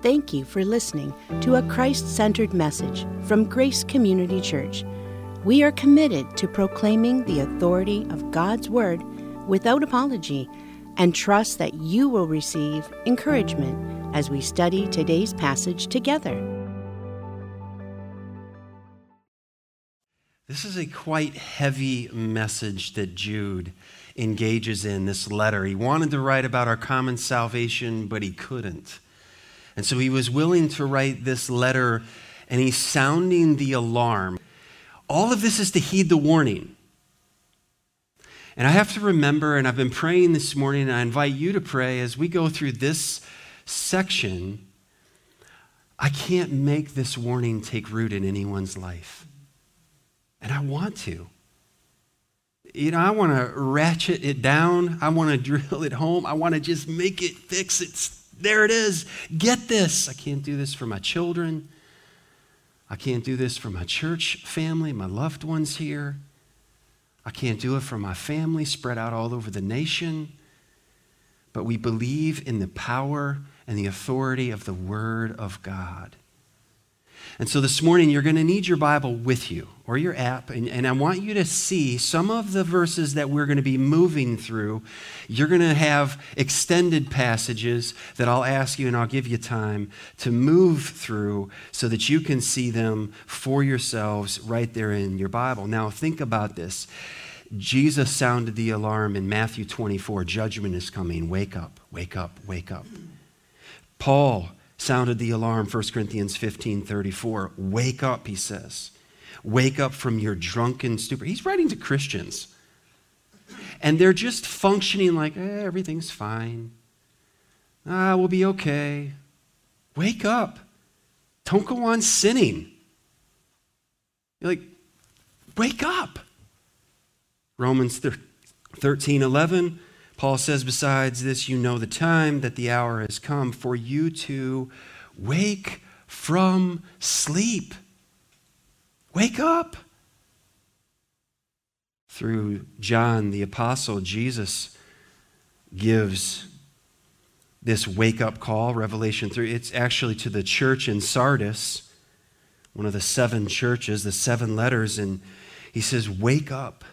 Thank you for listening to a Christ centered message from Grace Community Church. We are committed to proclaiming the authority of God's Word without apology and trust that you will receive encouragement as we study today's passage together. This is a quite heavy message that Jude engages in this letter. He wanted to write about our common salvation, but he couldn't. And so he was willing to write this letter, and he's sounding the alarm. All of this is to heed the warning. And I have to remember, and I've been praying this morning, and I invite you to pray as we go through this section. I can't make this warning take root in anyone's life. And I want to. You know, I want to ratchet it down. I want to drill it home. I want to just make it fix it there it is. Get this. I can't do this for my children. I can't do this for my church family, my loved ones here. I can't do it for my family spread out all over the nation. But we believe in the power and the authority of the Word of God. And so this morning, you're going to need your Bible with you or your app, and, and I want you to see some of the verses that we're going to be moving through. You're going to have extended passages that I'll ask you and I'll give you time to move through so that you can see them for yourselves right there in your Bible. Now, think about this. Jesus sounded the alarm in Matthew 24 judgment is coming. Wake up, wake up, wake up. Paul sounded the alarm 1 corinthians 15 34 wake up he says. Wake up from your drunken stupor. He's writing to christians. And they're just functioning like eh, everything's fine. Ah we'll be okay. Wake up. Don't go on sinning. You're like wake up. Romans 13 11 Paul says, besides this, you know the time that the hour has come for you to wake from sleep. Wake up. Through John the Apostle, Jesus gives this wake up call, Revelation 3. It's actually to the church in Sardis, one of the seven churches, the seven letters, and he says, Wake up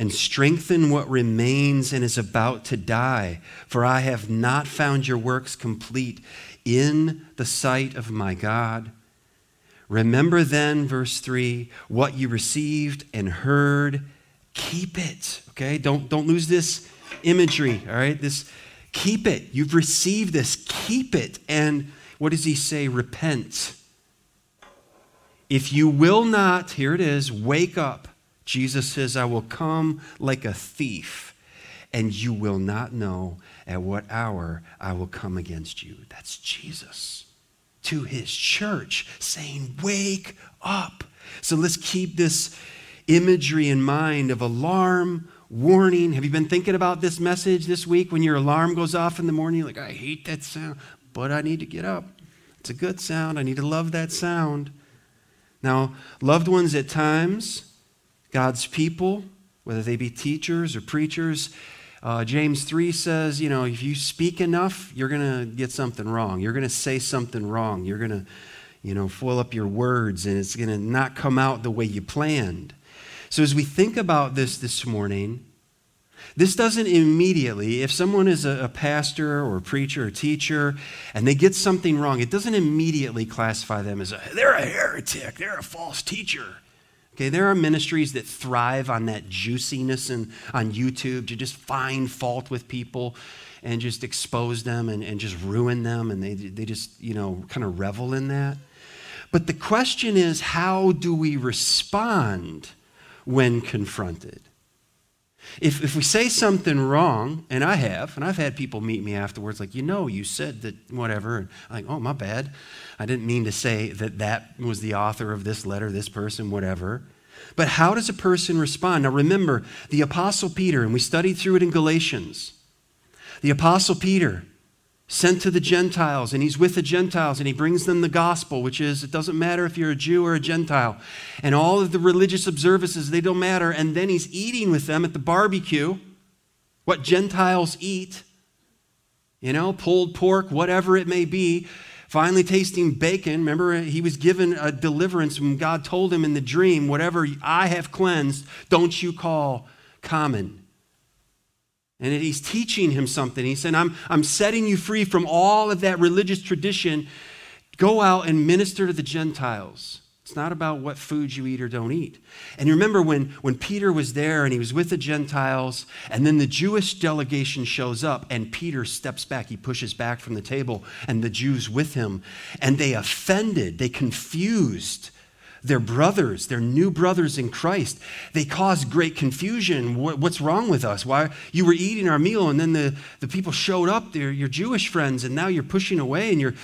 and strengthen what remains and is about to die. For I have not found your works complete in the sight of my God. Remember then, verse 3, what you received and heard, keep it. Okay? Don't, don't lose this imagery, all right? This keep it. You've received this, keep it. And what does he say? Repent. If you will not, here it is, wake up Jesus says, I will come like a thief, and you will not know at what hour I will come against you. That's Jesus to his church saying, Wake up. So let's keep this imagery in mind of alarm, warning. Have you been thinking about this message this week when your alarm goes off in the morning? Like, I hate that sound, but I need to get up. It's a good sound. I need to love that sound. Now, loved ones at times, God's people, whether they be teachers or preachers. Uh, James 3 says, you know, if you speak enough, you're going to get something wrong. You're going to say something wrong. You're going to, you know, foil up your words and it's going to not come out the way you planned. So as we think about this this morning, this doesn't immediately, if someone is a, a, pastor or a preacher or teacher and they get something wrong, it doesn't immediately classify them as a, they're a heretic, they're a false teacher. Okay, there are ministries that thrive on that juiciness and on YouTube to just find fault with people and just expose them and, and just ruin them, and they, they just, you know, kind of revel in that. But the question is, how do we respond when confronted? If, if we say something wrong, and I have, and I've had people meet me afterwards, like, you know, you said that whatever, and I'm like, oh, my bad. I didn't mean to say that that was the author of this letter, this person, whatever. But how does a person respond? Now remember, the Apostle Peter, and we studied through it in Galatians. The Apostle Peter sent to the Gentiles, and he's with the Gentiles, and he brings them the gospel, which is it doesn't matter if you're a Jew or a Gentile. And all of the religious observances, they don't matter. And then he's eating with them at the barbecue, what Gentiles eat, you know, pulled pork, whatever it may be finally tasting bacon. Remember, he was given a deliverance when God told him in the dream, Whatever I have cleansed, don't you call common. And he's teaching him something. He said, I'm, I'm setting you free from all of that religious tradition. Go out and minister to the Gentiles. It's not about what foods you eat or don't eat. And you remember when, when Peter was there and he was with the Gentiles, and then the Jewish delegation shows up, and Peter steps back. He pushes back from the table, and the Jews with him. And they offended, they confused their brothers, their new brothers in Christ. They caused great confusion. what's wrong with us? Why you were eating our meal and then the, the people showed up, they're your Jewish friends, and now you're pushing away and you're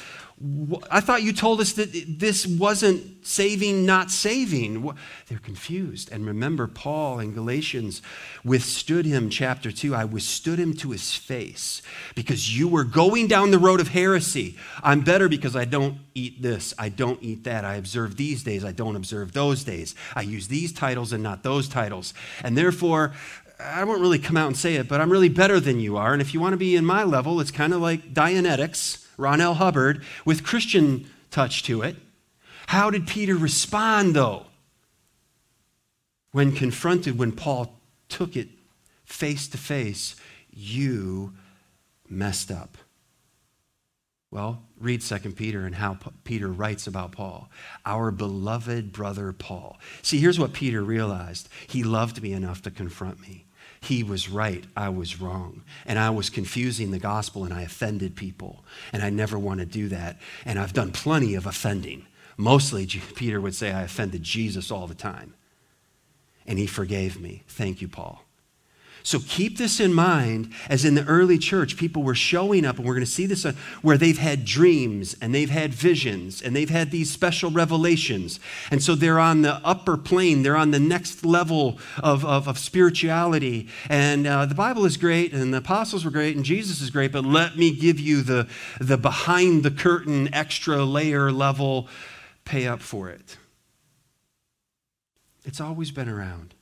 I thought you told us that this wasn't saving, not saving. They're confused. And remember, Paul in Galatians withstood him, chapter 2. I withstood him to his face because you were going down the road of heresy. I'm better because I don't eat this, I don't eat that. I observe these days, I don't observe those days. I use these titles and not those titles. And therefore, I won't really come out and say it, but I'm really better than you are. And if you want to be in my level, it's kind of like Dianetics Ron L. Hubbard, with Christian touch to it. How did Peter respond, though, when confronted, when Paul took it face to face? You messed up. Well, read 2 Peter and how P- Peter writes about Paul. Our beloved brother Paul. See, here's what Peter realized he loved me enough to confront me. He was right, I was wrong. And I was confusing the gospel and I offended people. And I never want to do that. And I've done plenty of offending. Mostly, Peter would say, I offended Jesus all the time. And he forgave me. Thank you, Paul. So keep this in mind as in the early church, people were showing up, and we're going to see this uh, where they've had dreams and they've had visions and they've had these special revelations. And so they're on the upper plane, they're on the next level of, of, of spirituality. And uh, the Bible is great, and the apostles were great, and Jesus is great, but let me give you the, the behind the curtain, extra layer level, pay up for it. It's always been around.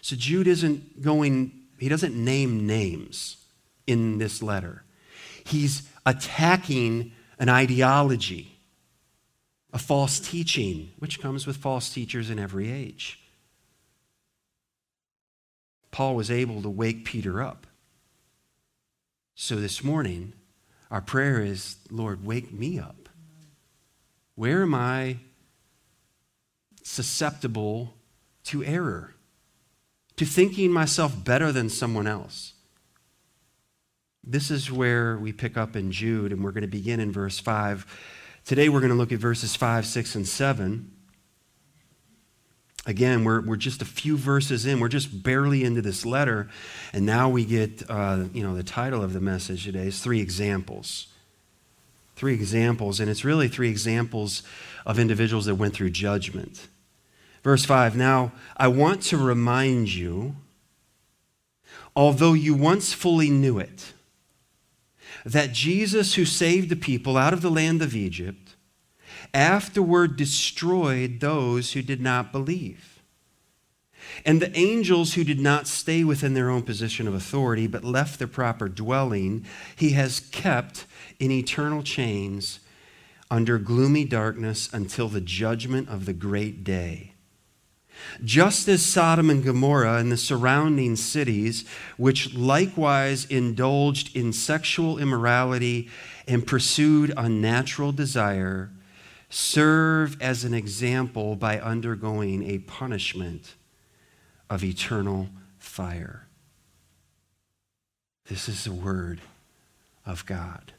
So Jude isn't going he doesn't name names in this letter. He's attacking an ideology, a false teaching, which comes with false teachers in every age. Paul was able to wake Peter up. So this morning, our prayer is Lord, wake me up. Where am I susceptible to error? To thinking myself better than someone else. This is where we pick up in Jude, and we're going to begin in verse 5. Today we're going to look at verses 5, 6, and 7. Again, we're, we're just a few verses in. We're just barely into this letter. And now we get, uh, you know, the title of the message today is Three Examples. Three examples. And it's really three examples of individuals that went through judgment. Verse 5 Now I want to remind you, although you once fully knew it, that Jesus, who saved the people out of the land of Egypt, afterward destroyed those who did not believe. And the angels who did not stay within their own position of authority, but left their proper dwelling, he has kept in eternal chains under gloomy darkness until the judgment of the great day just as Sodom and Gomorrah and the surrounding cities, which likewise indulged in sexual immorality and pursued unnatural desire, serve as an example by undergoing a punishment of eternal fire. This is the word of God.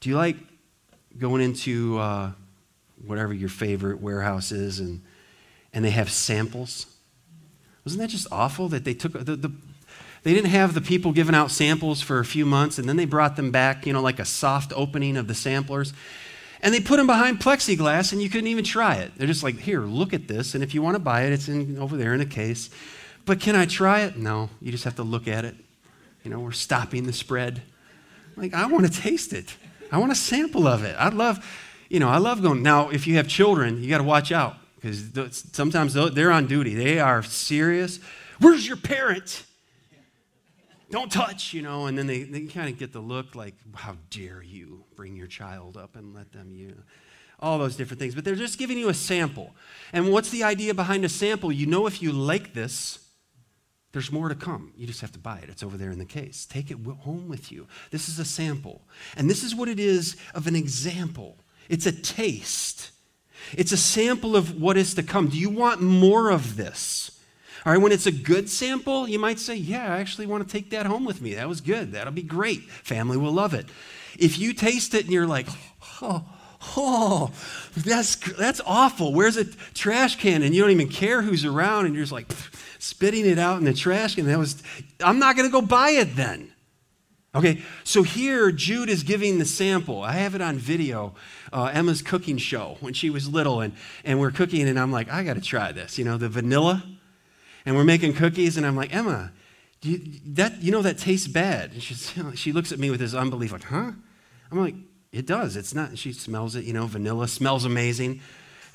Do you like going into uh, whatever your favorite warehouse is, and, and they have samples. Wasn't that just awful that they took the, the they didn't have the people giving out samples for a few months and then they brought them back, you know, like a soft opening of the samplers. And they put them behind plexiglass and you couldn't even try it. They're just like, here, look at this. And if you want to buy it, it's in, over there in a case. But can I try it? No, you just have to look at it. You know, we're stopping the spread. Like, I want to taste it. I want a sample of it. I'd love, you know, I love going. Now, if you have children, you got to watch out because sometimes they're on duty. They are serious. Where's your parent? don't touch, you know, and then they, they kind of get the look like, how dare you bring your child up and let them, you know, all those different things. But they're just giving you a sample. And what's the idea behind a sample? You know, if you like this, there's more to come. You just have to buy it. It's over there in the case. Take it home with you. This is a sample. And this is what it is of an example it's a taste, it's a sample of what is to come. Do you want more of this? All right, when it's a good sample, you might say, Yeah, I actually want to take that home with me. That was good. That'll be great. Family will love it. If you taste it and you're like, Oh, oh, that's, that's awful. Where's a trash can? And you don't even care who's around, and you're just like spitting it out in the trash can. That was, I'm not going to go buy it then. Okay, so here Jude is giving the sample. I have it on video. Uh, Emma's cooking show when she was little, and, and we're cooking, and I'm like, I got to try this. You know, the vanilla and we're making cookies, and I'm like, Emma, you, that, you know that tastes bad. And she's, she looks at me with this unbelief, like, huh? I'm like, it does. It's not. She smells it, you know, vanilla smells amazing.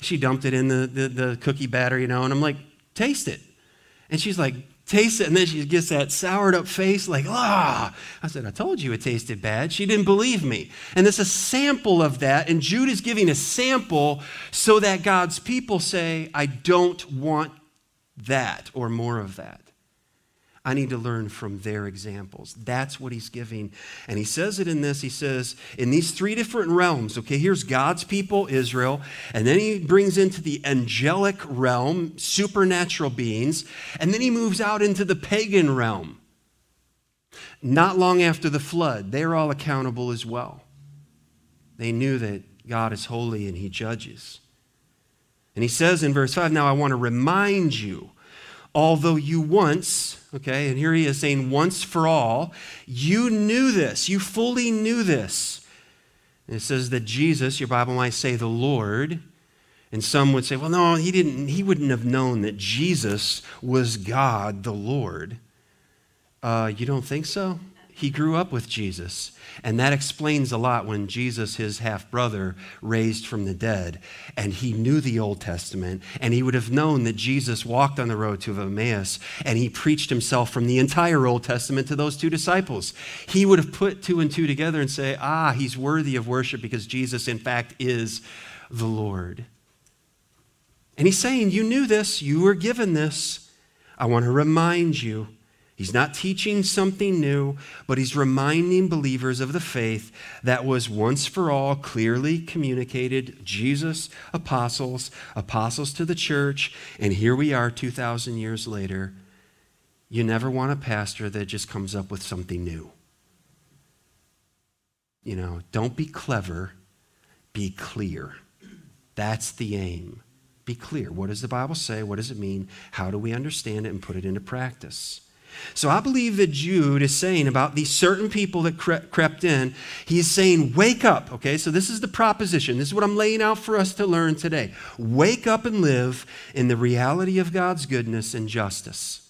She dumped it in the, the, the cookie batter, you know, and I'm like, taste it. And she's like, taste it. And then she gets that soured up face, like, ah. I said, I told you it tasted bad. She didn't believe me. And it's a sample of that. And Jude is giving a sample so that God's people say, I don't want that or more of that. I need to learn from their examples. That's what he's giving. And he says it in this. He says, in these three different realms, okay, here's God's people, Israel, and then he brings into the angelic realm, supernatural beings, and then he moves out into the pagan realm. Not long after the flood, they're all accountable as well. They knew that God is holy and he judges. And he says in verse 5 Now I want to remind you, although you once, okay, and here he is saying once for all, you knew this, you fully knew this. And it says that Jesus, your Bible might say the Lord, and some would say, well, no, he didn't, he wouldn't have known that Jesus was God the Lord. Uh, you don't think so? He grew up with Jesus. And that explains a lot when Jesus, his half brother, raised from the dead. And he knew the Old Testament. And he would have known that Jesus walked on the road to Emmaus. And he preached himself from the entire Old Testament to those two disciples. He would have put two and two together and say, ah, he's worthy of worship because Jesus, in fact, is the Lord. And he's saying, You knew this, you were given this. I want to remind you He's not teaching something new, but he's reminding believers of the faith that was once for all clearly communicated Jesus, apostles, apostles to the church, and here we are 2,000 years later. You never want a pastor that just comes up with something new. You know, don't be clever, be clear. That's the aim. Be clear. What does the Bible say? What does it mean? How do we understand it and put it into practice? So I believe that Jude is saying about these certain people that cre- crept in, he's saying, Wake up. Okay, so this is the proposition. This is what I'm laying out for us to learn today. Wake up and live in the reality of God's goodness and justice.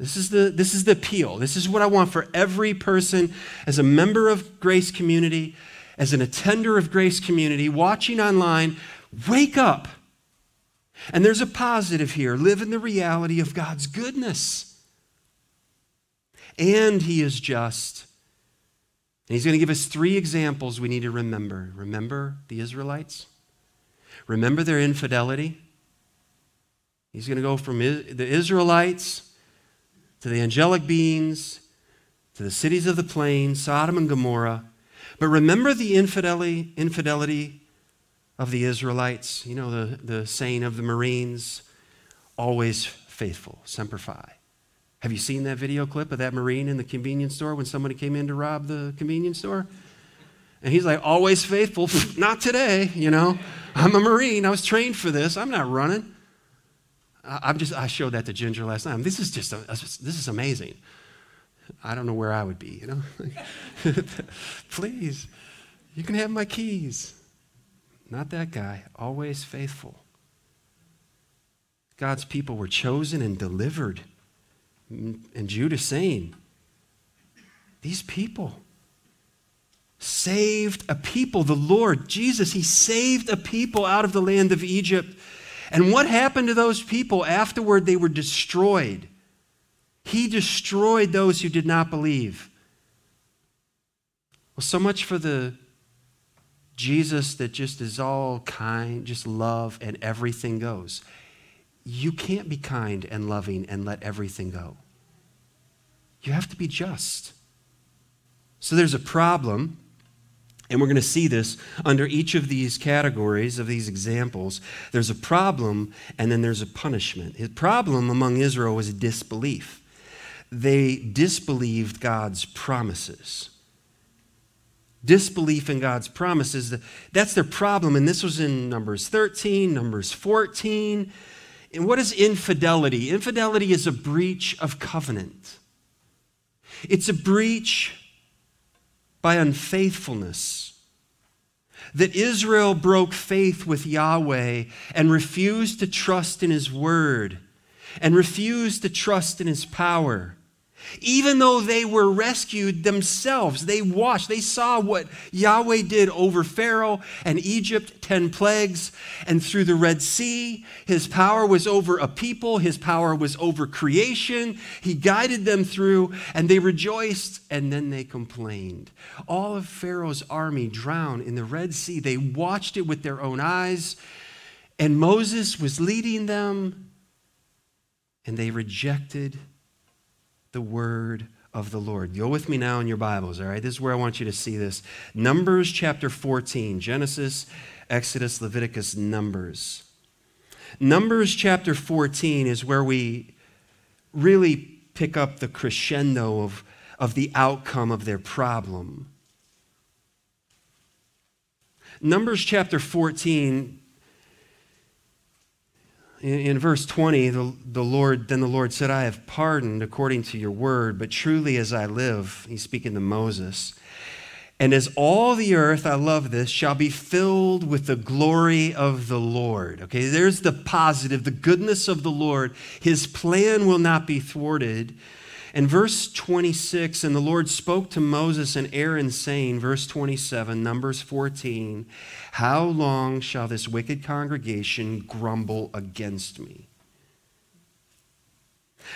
This is, the, this is the appeal. This is what I want for every person as a member of Grace Community, as an attender of Grace Community, watching online. Wake up. And there's a positive here live in the reality of God's goodness. And He is just. And He's going to give us three examples we need to remember. Remember the Israelites? Remember their infidelity? He's going to go from the Israelites to the angelic beings to the cities of the plain, Sodom and Gomorrah. But remember the infidelity, infidelity of the Israelites, you know, the, the saying of the Marines, always faithful, semper fi. Have you seen that video clip of that Marine in the convenience store when somebody came in to rob the convenience store? And he's like, always faithful. not today, you know. I'm a Marine. I was trained for this. I'm not running. I, am just, I showed that to Ginger last night. This is just, this is amazing. I don't know where I would be, you know. Please, you can have my keys. Not that guy, always faithful. God's people were chosen and delivered. And Judah saying, These people saved a people. The Lord, Jesus, He saved a people out of the land of Egypt. And what happened to those people? Afterward, they were destroyed. He destroyed those who did not believe. Well, so much for the Jesus that just is all kind, just love, and everything goes. You can't be kind and loving and let everything go. You have to be just. So there's a problem, and we're going to see this under each of these categories of these examples. There's a problem, and then there's a punishment. The problem among Israel was disbelief. They disbelieved God's promises disbelief in God's promises. That's their problem. And this was in Numbers 13, Numbers 14. And what is infidelity? Infidelity is a breach of covenant, it's a breach by unfaithfulness. That Israel broke faith with Yahweh and refused to trust in his word and refused to trust in his power. Even though they were rescued themselves, they watched, they saw what Yahweh did over Pharaoh and Egypt, 10 plagues, and through the Red Sea. His power was over a people, his power was over creation. He guided them through, and they rejoiced, and then they complained. All of Pharaoh's army drowned in the Red Sea. They watched it with their own eyes, and Moses was leading them, and they rejected the word of the Lord. Go with me now in your Bibles, all right? This is where I want you to see this. Numbers chapter 14, Genesis, Exodus, Leviticus, Numbers. Numbers chapter 14 is where we really pick up the crescendo of, of the outcome of their problem. Numbers chapter 14 in, verse 20, the, the Lord, then the Lord said, I have pardoned according to your word, but truly as I live, he's speaking to Moses, and as all the earth, I love this, shall be filled with the glory of the Lord. Okay, there's the positive, the goodness of the Lord. His plan will not be thwarted. And verse 26, and the Lord spoke to Moses and Aaron, saying, verse 27, Numbers 14, How long shall this wicked congregation grumble against me?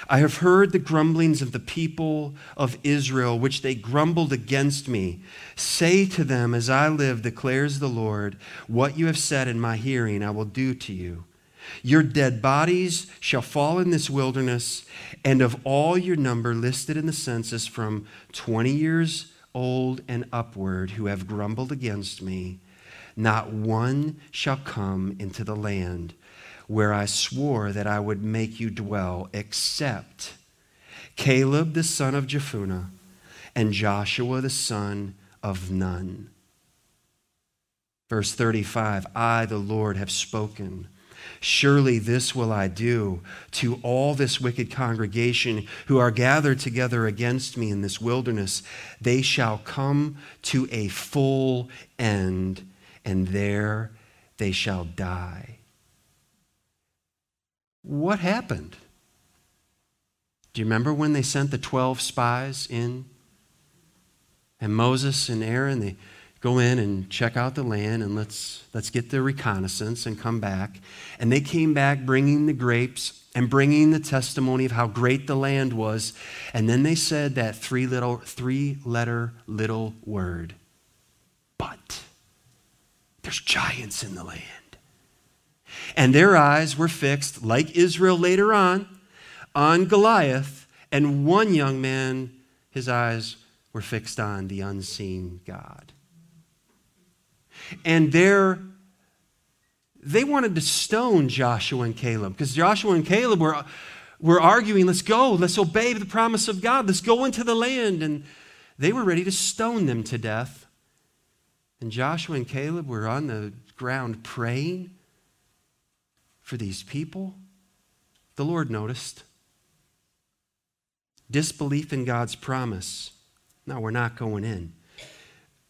I have heard the grumblings of the people of Israel, which they grumbled against me. Say to them, As I live, declares the Lord, what you have said in my hearing, I will do to you. Your dead bodies shall fall in this wilderness, and of all your number listed in the census from 20 years old and upward who have grumbled against me, not one shall come into the land where I swore that I would make you dwell, except Caleb the son of Jephunneh and Joshua the son of Nun. Verse 35 I, the Lord, have spoken. Surely this will I do to all this wicked congregation who are gathered together against me in this wilderness. They shall come to a full end, and there they shall die. What happened? Do you remember when they sent the 12 spies in? And Moses and Aaron, they go in and check out the land and let's, let's get the reconnaissance and come back. And they came back bringing the grapes and bringing the testimony of how great the land was. And then they said that three little three letter little word. But there's giants in the land. And their eyes were fixed, like Israel later on, on Goliath. And one young man, his eyes were fixed on the unseen God. And they're, they wanted to stone Joshua and Caleb because Joshua and Caleb were, were arguing, let's go, let's obey the promise of God, let's go into the land. And they were ready to stone them to death. And Joshua and Caleb were on the ground praying for these people. The Lord noticed. Disbelief in God's promise. No, we're not going in.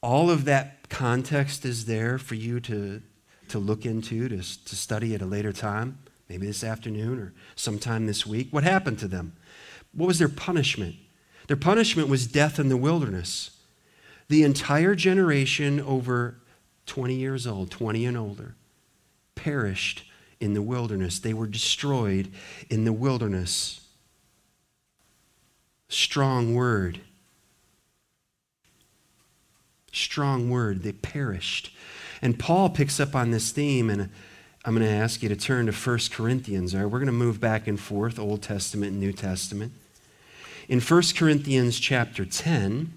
All of that context is there for you to, to look into, to, to study at a later time, maybe this afternoon or sometime this week. What happened to them? What was their punishment? Their punishment was death in the wilderness. The entire generation over 20 years old, 20 and older, perished in the wilderness. They were destroyed in the wilderness. Strong word. Strong word. They perished. And Paul picks up on this theme, and I'm going to ask you to turn to 1 Corinthians. All right, we're going to move back and forth, Old Testament and New Testament. In 1 Corinthians chapter 10,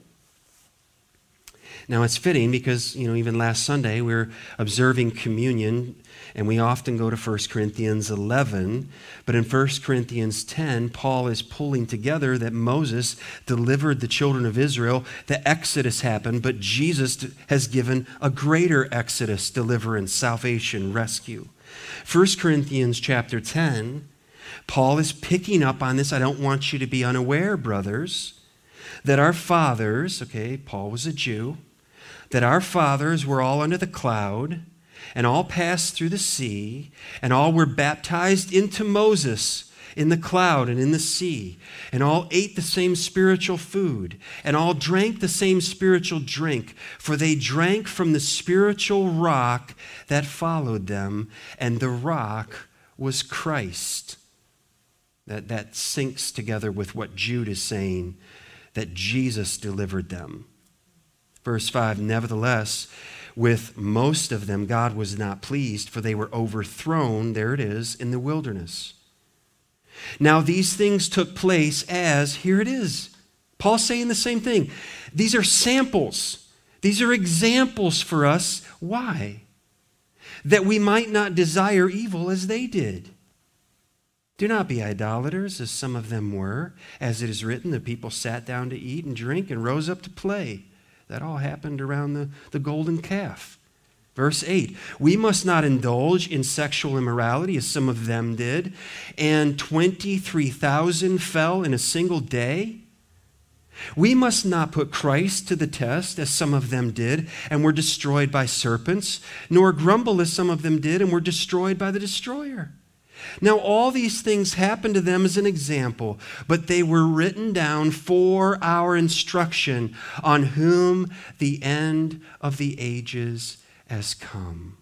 now it's fitting because, you know, even last Sunday we were observing communion and we often go to 1 Corinthians 11. But in 1 Corinthians 10, Paul is pulling together that Moses delivered the children of Israel. The Exodus happened, but Jesus has given a greater Exodus, deliverance, salvation, rescue. 1 Corinthians chapter 10, Paul is picking up on this. I don't want you to be unaware, brothers, that our fathers, okay, Paul was a Jew, that our fathers were all under the cloud and all passed through the sea, and all were baptized into Moses in the cloud and in the sea, and all ate the same spiritual food, and all drank the same spiritual drink, for they drank from the spiritual rock that followed them, and the rock was Christ. That, that syncs together with what Jude is saying, that Jesus delivered them. Verse 5 Nevertheless, with most of them, God was not pleased, for they were overthrown, there it is, in the wilderness. Now, these things took place as, here it is, Paul saying the same thing. These are samples, these are examples for us. Why? That we might not desire evil as they did. Do not be idolaters, as some of them were. As it is written, the people sat down to eat and drink and rose up to play. That all happened around the, the golden calf. Verse 8 We must not indulge in sexual immorality as some of them did, and 23,000 fell in a single day. We must not put Christ to the test as some of them did and were destroyed by serpents, nor grumble as some of them did and were destroyed by the destroyer. Now, all these things happened to them as an example, but they were written down for our instruction, on whom the end of the ages has come.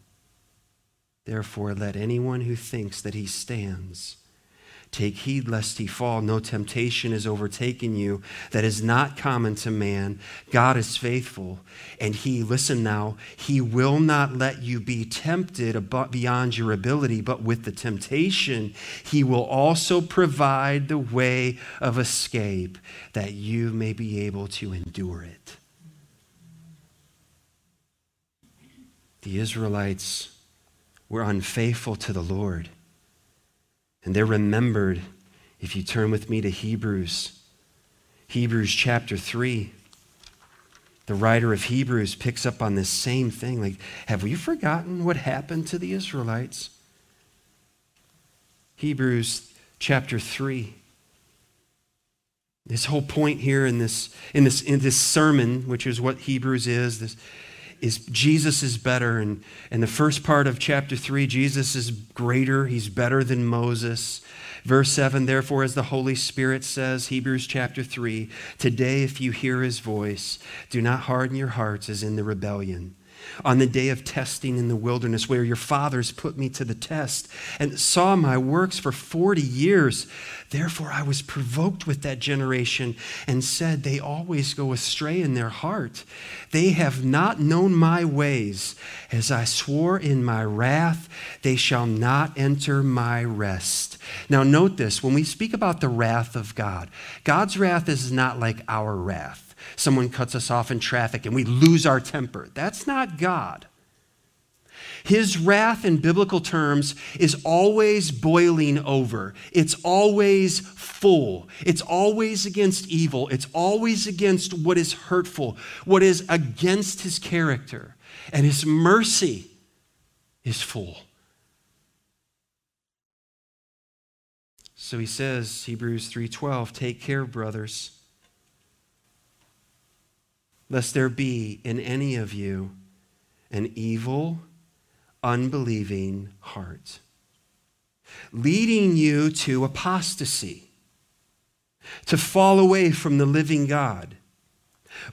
Therefore, let anyone who thinks that he stands Take heed lest he fall. No temptation is overtaken you that is not common to man. God is faithful, and he, listen now, he will not let you be tempted beyond your ability, but with the temptation, he will also provide the way of escape that you may be able to endure it. The Israelites were unfaithful to the Lord. And they're remembered if you turn with me to Hebrews. Hebrews chapter 3. The writer of Hebrews picks up on this same thing. Like, have we forgotten what happened to the Israelites? Hebrews chapter 3. This whole point here in this, in this, in this sermon, which is what Hebrews is, this, is Jesus is better. And in the first part of chapter 3, Jesus is greater. He's better than Moses. Verse 7 Therefore, as the Holy Spirit says, Hebrews chapter 3, today if you hear his voice, do not harden your hearts as in the rebellion on the day of testing in the wilderness, where your fathers put me to the test and saw my works for 40 years. Therefore, I was provoked with that generation and said, They always go astray in their heart. They have not known my ways. As I swore in my wrath, they shall not enter my rest. Now, note this when we speak about the wrath of God, God's wrath is not like our wrath someone cuts us off in traffic and we lose our temper. That's not God. His wrath in biblical terms is always boiling over. It's always full. It's always against evil. It's always against what is hurtful, what is against his character. And his mercy is full. So he says, Hebrews 3:12, take care, brothers lest there be in any of you an evil, unbelieving heart, leading you to apostasy, to fall away from the living God.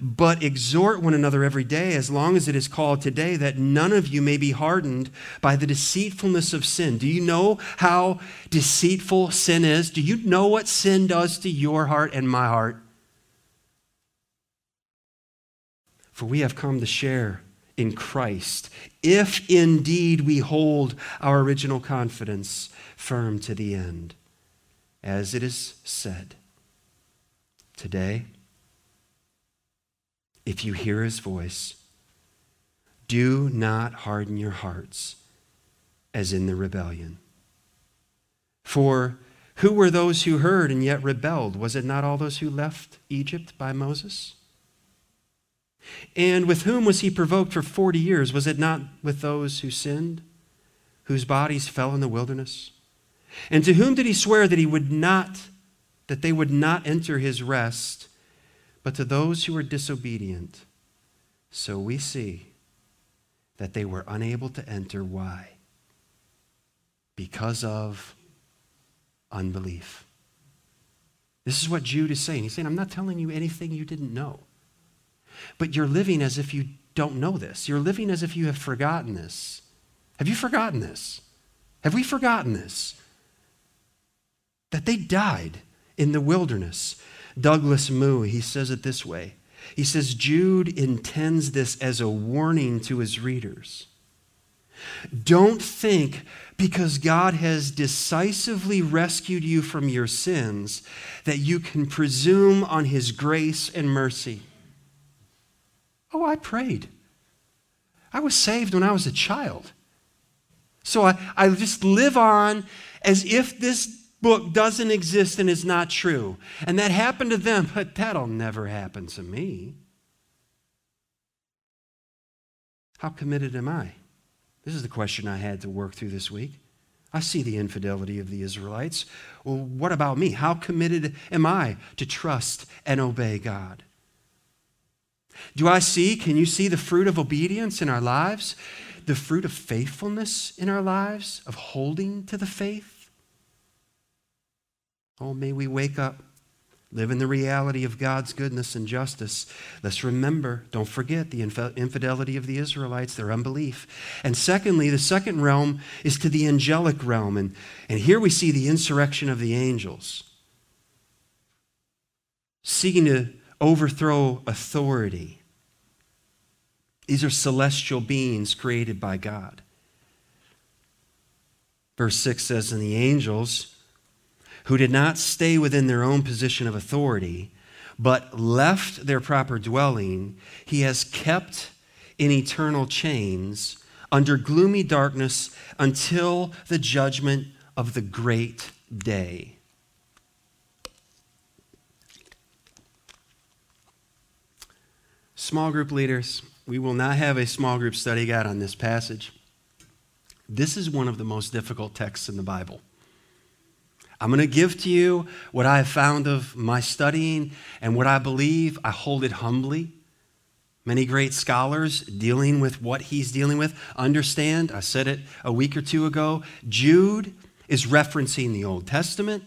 But exhort one another every day, as long as it is called today, that none of you may be hardened by the deceitfulness of sin. Do you know how deceitful sin is? Do you know what sin does to your heart and my heart? For we have come to share in Christ, if indeed we hold our original confidence firm to the end. As it is said, today, if you hear his voice, do not harden your hearts as in the rebellion. For who were those who heard and yet rebelled? Was it not all those who left Egypt by Moses? And with whom was he provoked for 40 years? Was it not with those who sinned, whose bodies fell in the wilderness? And to whom did he swear that he would not that they would not enter his rest, but to those who were disobedient? So we see that they were unable to enter why? Because of unbelief. This is what Jude is saying. He's saying, I'm not telling you anything you didn't know. But you're living as if you don't know this. You're living as if you have forgotten this. Have you forgotten this? Have we forgotten this? That they died in the wilderness. Douglas Moo, he says it this way. He says, Jude intends this as a warning to his readers. Don't think because God has decisively rescued you from your sins that you can presume on his grace and mercy. Oh, I prayed. I was saved when I was a child. So I, I just live on as if this book doesn't exist and is not true. And that happened to them, but that'll never happen to me. How committed am I? This is the question I had to work through this week. I see the infidelity of the Israelites. Well, what about me? How committed am I to trust and obey God? Do I see, can you see the fruit of obedience in our lives? The fruit of faithfulness in our lives, of holding to the faith? Oh, may we wake up, live in the reality of God's goodness and justice. Let's remember, don't forget the infidelity of the Israelites, their unbelief. And secondly, the second realm is to the angelic realm. And, and here we see the insurrection of the angels, seeking to overthrow authority. These are celestial beings created by God. Verse 6 says, And the angels who did not stay within their own position of authority, but left their proper dwelling, he has kept in eternal chains under gloomy darkness until the judgment of the great day. Small group leaders, we will not have a small group study guide on this passage. This is one of the most difficult texts in the Bible. I'm going to give to you what I have found of my studying and what I believe. I hold it humbly. Many great scholars dealing with what he's dealing with understand, I said it a week or two ago, Jude is referencing the Old Testament,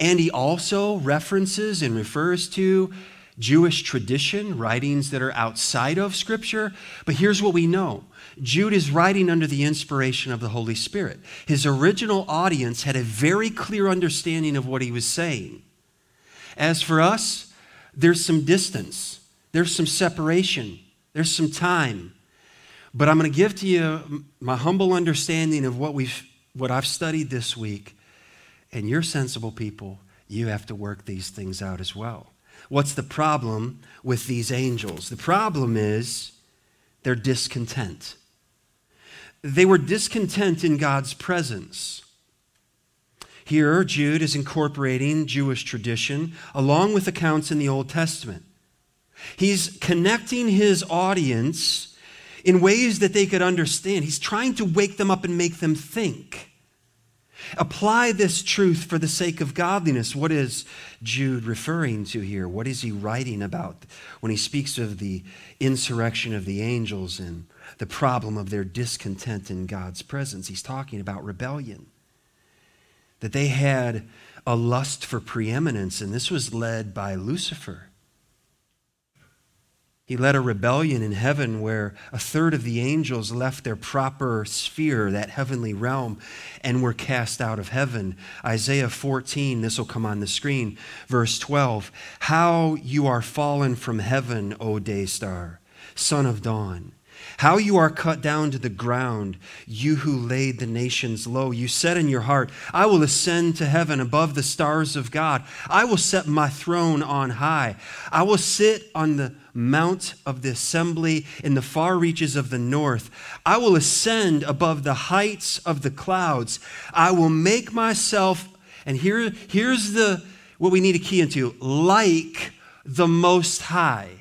and he also references and refers to Jewish tradition, writings that are outside of Scripture. But here's what we know Jude is writing under the inspiration of the Holy Spirit. His original audience had a very clear understanding of what he was saying. As for us, there's some distance, there's some separation, there's some time. But I'm going to give to you my humble understanding of what, we've, what I've studied this week. And you're sensible people, you have to work these things out as well. What's the problem with these angels? The problem is they're discontent. They were discontent in God's presence. Here, Jude is incorporating Jewish tradition along with accounts in the Old Testament. He's connecting his audience in ways that they could understand. He's trying to wake them up and make them think. Apply this truth for the sake of godliness. What is Jude referring to here? What is he writing about when he speaks of the insurrection of the angels and the problem of their discontent in God's presence? He's talking about rebellion. That they had a lust for preeminence, and this was led by Lucifer. He led a rebellion in heaven where a third of the angels left their proper sphere, that heavenly realm, and were cast out of heaven. Isaiah 14, this will come on the screen, verse 12. How you are fallen from heaven, O day star, son of dawn. How you are cut down to the ground, you who laid the nations low. You said in your heart, I will ascend to heaven above the stars of God. I will set my throne on high. I will sit on the mount of the assembly in the far reaches of the north. I will ascend above the heights of the clouds. I will make myself, and here, here's the what we need to key into like the Most High.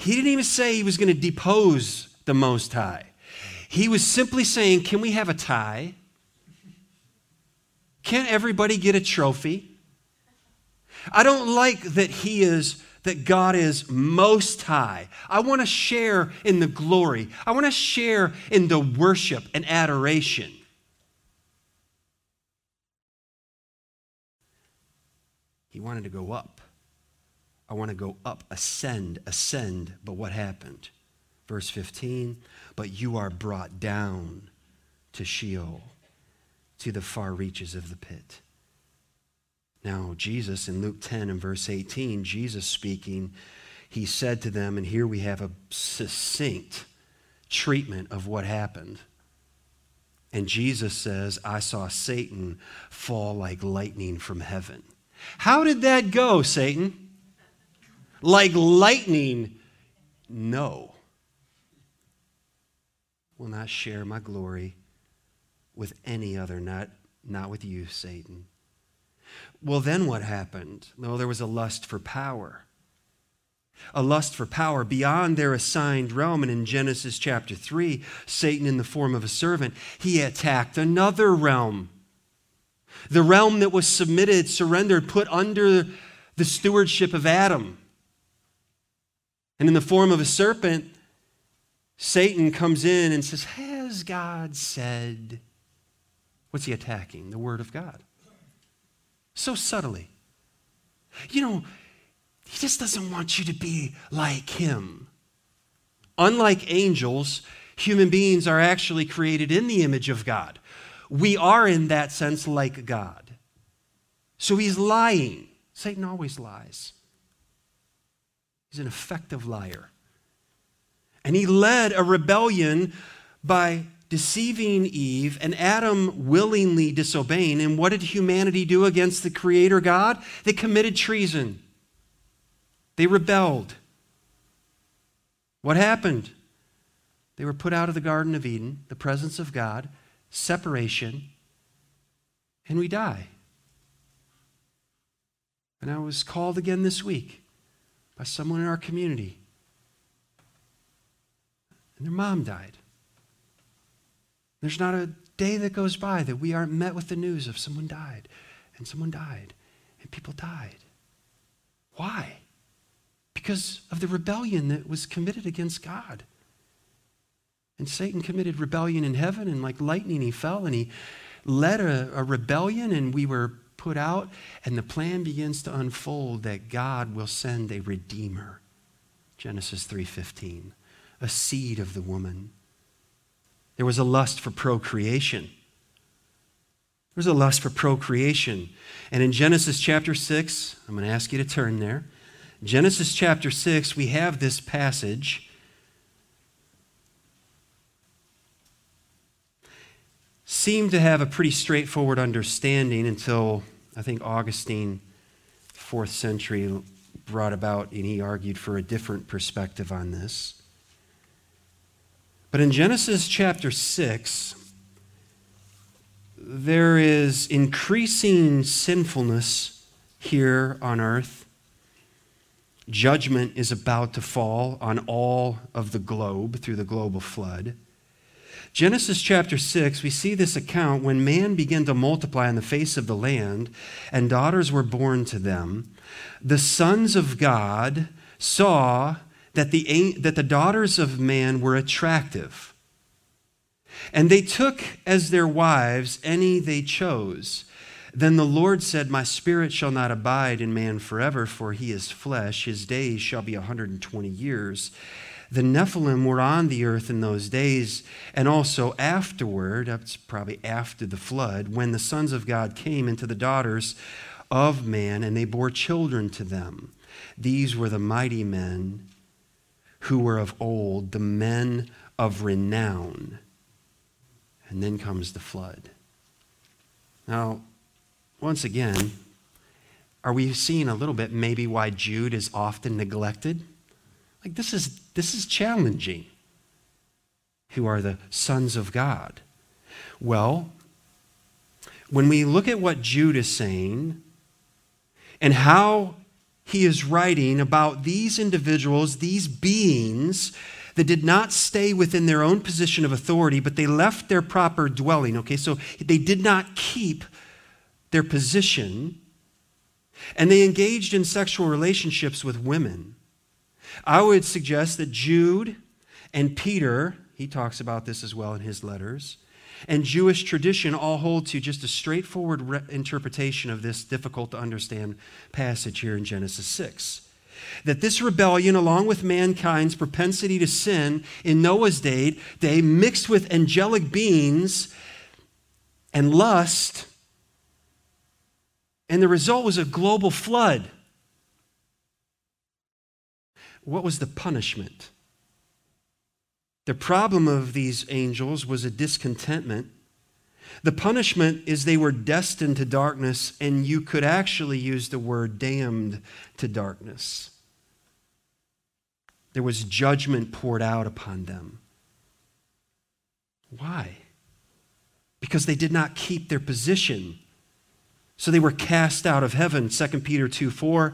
He didn't even say he was going to depose the Most High. He was simply saying, Can we have a tie? Can't everybody get a trophy? I don't like that he is, that God is most high. I want to share in the glory, I want to share in the worship and adoration. He wanted to go up. I want to go up, ascend, ascend. But what happened? Verse 15, but you are brought down to Sheol, to the far reaches of the pit. Now, Jesus in Luke 10 and verse 18, Jesus speaking, he said to them, and here we have a succinct treatment of what happened. And Jesus says, I saw Satan fall like lightning from heaven. How did that go, Satan? Like lightning? No. Will not share my glory with any other, not, not with you, Satan. Well, then what happened? Well, there was a lust for power. A lust for power beyond their assigned realm. And in Genesis chapter 3, Satan, in the form of a servant, he attacked another realm. The realm that was submitted, surrendered, put under the stewardship of Adam. And in the form of a serpent, Satan comes in and says, Has God said? What's he attacking? The Word of God so subtly. You know, he just doesn't want you to be like him. Unlike angels, human beings are actually created in the image of God. We are, in that sense, like God. So he's lying. Satan always lies. He's an effective liar. And he led a rebellion by deceiving Eve and Adam willingly disobeying. And what did humanity do against the Creator God? They committed treason, they rebelled. What happened? They were put out of the Garden of Eden, the presence of God, separation, and we die. And I was called again this week by someone in our community, and their mom died. There's not a day that goes by that we aren't met with the news of someone died, and someone died, and people died. Why? Because of the rebellion that was committed against God. And Satan committed rebellion in heaven, and like lightning, he fell and he led a, a rebellion, and we were put out. And the plan begins to unfold that God will send a redeemer. Genesis 3:15, a seed of the woman there was a lust for procreation. There was a lust for procreation. And in Genesis chapter 6, I'm going to ask you to turn there. Genesis chapter 6, we have this passage. Seemed to have a pretty straightforward understanding until I think Augustine, fourth century, brought about and he argued for a different perspective on this. But in Genesis chapter 6, there is increasing sinfulness here on earth. Judgment is about to fall on all of the globe through the global flood. Genesis chapter 6, we see this account when man began to multiply on the face of the land and daughters were born to them. The sons of God saw that the, that the daughters of man were attractive. And they took as their wives any they chose. Then the Lord said, My spirit shall not abide in man forever, for he is flesh. His days shall be a 120 years. The Nephilim were on the earth in those days, and also afterward, that's probably after the flood, when the sons of God came into the daughters of man, and they bore children to them. These were the mighty men who were of old, the men of renown. And then comes the flood. Now, once again, are we seeing a little bit maybe why Jude is often neglected? Like this is this is challenging. Who are the sons of God? Well, when we look at what Jude is saying and how he is writing about these individuals, these beings that did not stay within their own position of authority, but they left their proper dwelling. Okay, so they did not keep their position and they engaged in sexual relationships with women. I would suggest that Jude and Peter, he talks about this as well in his letters, and Jewish tradition all hold to just a straightforward re- interpretation of this difficult to understand passage here in Genesis 6. That this rebellion, along with mankind's propensity to sin in Noah's day, day mixed with angelic beings and lust, and the result was a global flood. What was the punishment? The problem of these angels was a discontentment. The punishment is they were destined to darkness, and you could actually use the word damned to darkness. There was judgment poured out upon them. Why? Because they did not keep their position. So they were cast out of heaven. 2 Peter 2 4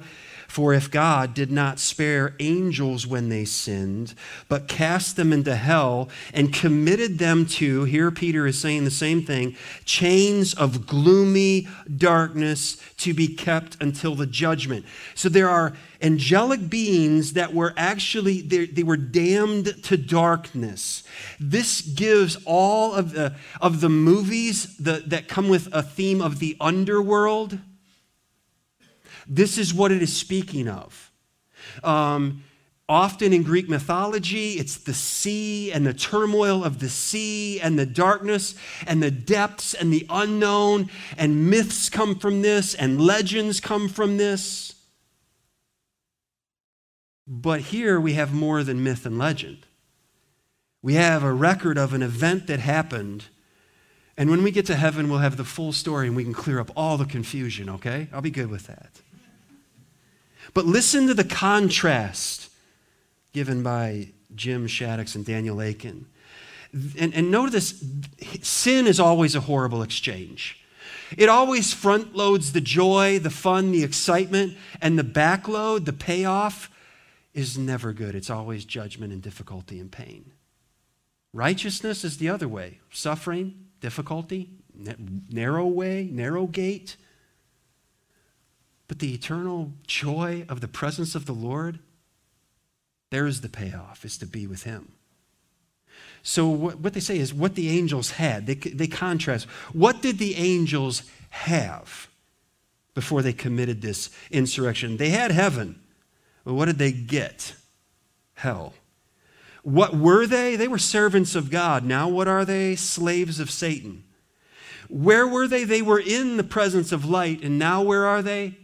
for if God did not spare angels when they sinned, but cast them into hell and committed them to, here Peter is saying the same thing, chains of gloomy darkness to be kept until the judgment. So there are angelic beings that were actually, they were damned to darkness. This gives all of the, of the movies the, that come with a theme of the underworld this is what it is speaking of. Um, often in Greek mythology, it's the sea and the turmoil of the sea and the darkness and the depths and the unknown, and myths come from this and legends come from this. But here we have more than myth and legend. We have a record of an event that happened. And when we get to heaven, we'll have the full story and we can clear up all the confusion, okay? I'll be good with that. But listen to the contrast given by Jim Shaddix and Daniel Akin. And, and notice sin is always a horrible exchange. It always front loads the joy, the fun, the excitement, and the backload, the payoff, is never good. It's always judgment and difficulty and pain. Righteousness is the other way suffering, difficulty, narrow way, narrow gate, but the eternal joy of the presence of the Lord, there's the payoff, is to be with Him. So, what, what they say is what the angels had. They, they contrast. What did the angels have before they committed this insurrection? They had heaven. But what did they get? Hell. What were they? They were servants of God. Now, what are they? Slaves of Satan. Where were they? They were in the presence of light. And now, where are they?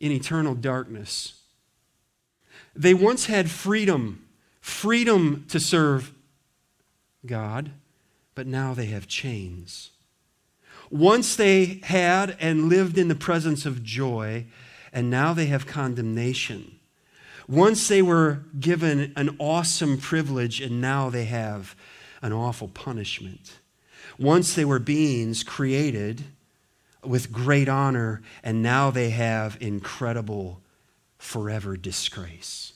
In eternal darkness. They once had freedom, freedom to serve God, but now they have chains. Once they had and lived in the presence of joy, and now they have condemnation. Once they were given an awesome privilege, and now they have an awful punishment. Once they were beings created with great honor, and now they have incredible forever disgrace.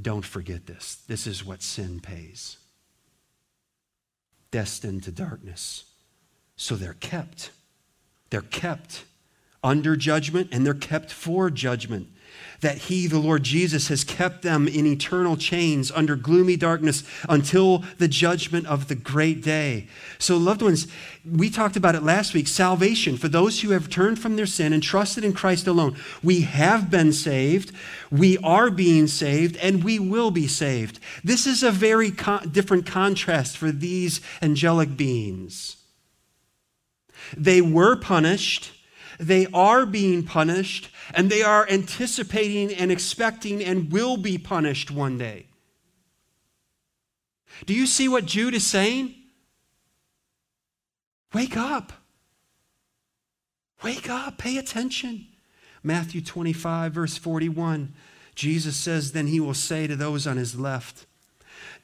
Don't forget this. This is what sin pays. Destined to darkness. So they're kept. They're kept under judgment and they're kept for judgment that He, the Lord Jesus, has kept them in eternal chains under gloomy darkness until the judgment of the great day. So, loved ones, we talked about it last week salvation for those who have turned from their sin and trusted in Christ alone. We have been saved, we are being saved, and we will be saved. This is a very different contrast for these angelic beings. They were punished they are being punished, and they are anticipating and expecting and will be punished one day. Do you see what Jude is saying? Wake up. Wake up. Pay attention. Matthew 25, verse 41, Jesus says, Then he will say to those on his left,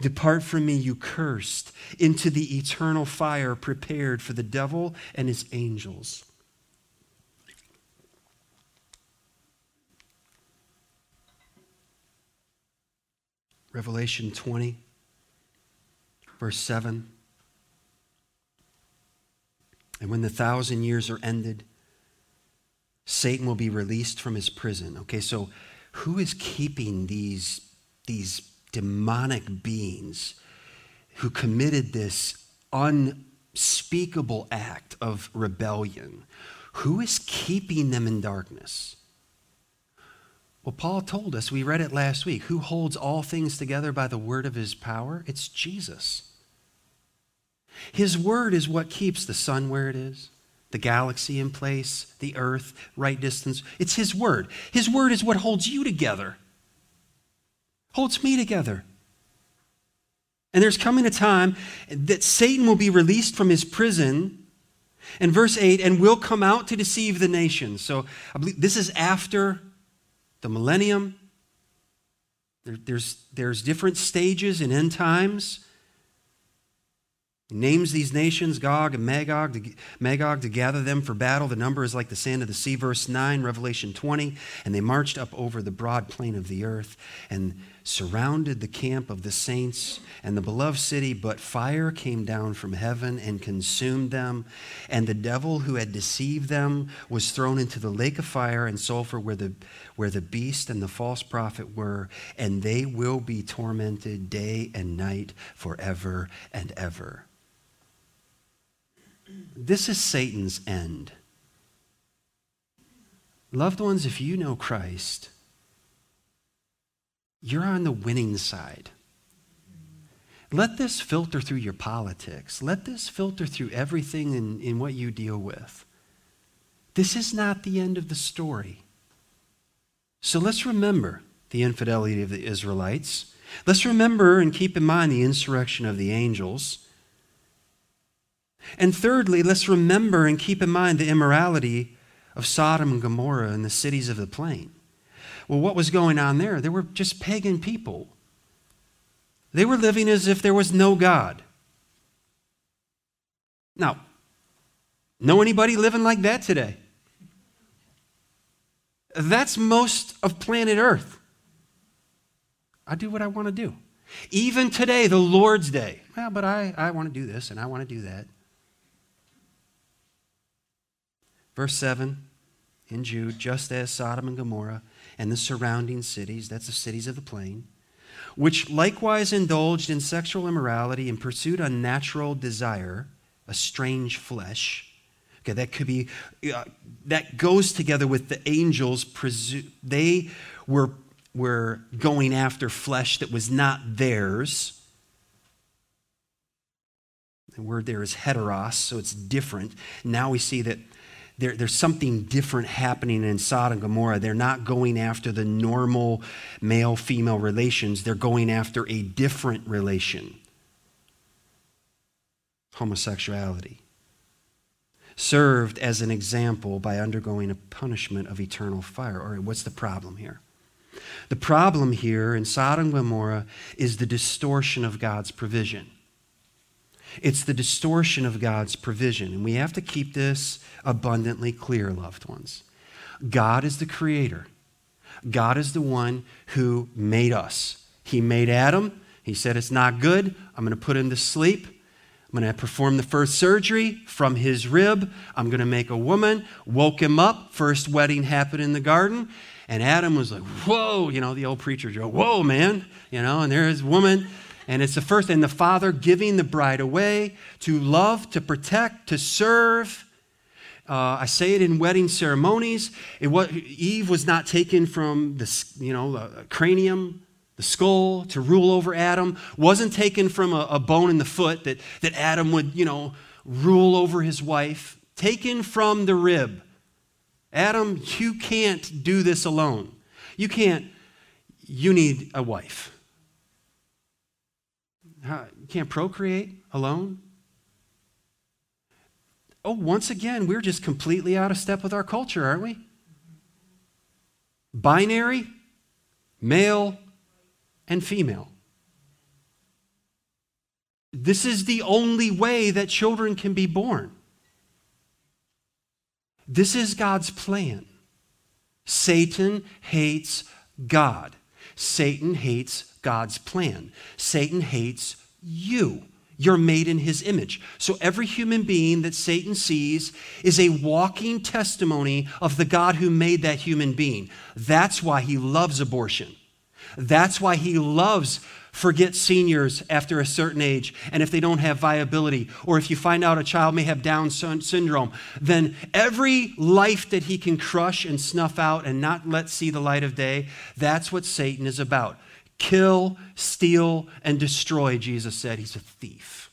Depart from me, you cursed, into the eternal fire prepared for the devil and his angels. Revelation 20, verse 7. And when the thousand years are ended, Satan will be released from his prison. Okay, so who is keeping these, these demonic beings who committed this unspeakable act of rebellion? Who is keeping them in darkness? Well, Paul told us, we read it last week, who holds all things together by the word of his power? It's Jesus. His word is what keeps the sun where it is, the galaxy in place, the earth, right distance. It's His Word. His Word is what holds you together, holds me together. And there's coming a time that Satan will be released from his prison. And verse 8, and will come out to deceive the nations. So I believe this is after the millennium. There, there's, there's different stages in end times. He names these nations, Gog and Magog to, Magog, to gather them for battle. The number is like the sand of the sea, verse 9, Revelation 20. And they marched up over the broad plain of the earth and surrounded the camp of the saints and the beloved city. But fire came down from heaven and consumed them. And the devil who had deceived them was thrown into the lake of fire and sulfur where the, where the beast and the false prophet were. And they will be tormented day and night forever and ever. This is Satan's end. Loved ones, if you know Christ, you're on the winning side. Let this filter through your politics. Let this filter through everything in, in what you deal with. This is not the end of the story. So let's remember the infidelity of the Israelites. Let's remember and keep in mind the insurrection of the angels. And thirdly, let's remember and keep in mind the immorality of Sodom and Gomorrah and the cities of the plain. Well, what was going on there? They were just pagan people. They were living as if there was no God. Now, know anybody living like that today? That's most of planet Earth. I do what I want to do. Even today, the Lord's Day. Well, but I, I want to do this and I want to do that. Verse 7 in Jude, just as Sodom and Gomorrah and the surrounding cities, that's the cities of the plain, which likewise indulged in sexual immorality and pursued unnatural desire, a strange flesh. Okay, that could be, uh, that goes together with the angels. Presu- they were, were going after flesh that was not theirs. The word there is heteros, so it's different. Now we see that there, there's something different happening in Sodom and Gomorrah. They're not going after the normal male female relations, they're going after a different relation homosexuality. Served as an example by undergoing a punishment of eternal fire. All right, what's the problem here? The problem here in Sodom and Gomorrah is the distortion of God's provision. It's the distortion of God's provision. And we have to keep this abundantly clear, loved ones. God is the creator, God is the one who made us. He made Adam. He said, It's not good. I'm going to put him to sleep. I'm going to perform the first surgery from his rib. I'm going to make a woman. Woke him up. First wedding happened in the garden. And Adam was like, Whoa, you know, the old preacher joke, Whoa, man, you know, and there's woman. And it's the first, and the father giving the bride away to love, to protect, to serve. Uh, I say it in wedding ceremonies. It was, Eve was not taken from the you know the cranium, the skull to rule over Adam. wasn't taken from a, a bone in the foot that that Adam would you know rule over his wife. Taken from the rib, Adam, you can't do this alone. You can't, you need a wife. You can't procreate alone. Oh, once again, we're just completely out of step with our culture, aren't we? Binary, male, and female. This is the only way that children can be born. This is God's plan. Satan hates God. Satan hates God's plan. Satan hates you. You're made in his image. So every human being that Satan sees is a walking testimony of the God who made that human being. That's why he loves abortion. That's why he loves forget seniors after a certain age and if they don't have viability or if you find out a child may have down syndrome then every life that he can crush and snuff out and not let see the light of day that's what satan is about kill, steal, and destroy, Jesus said. He's a thief.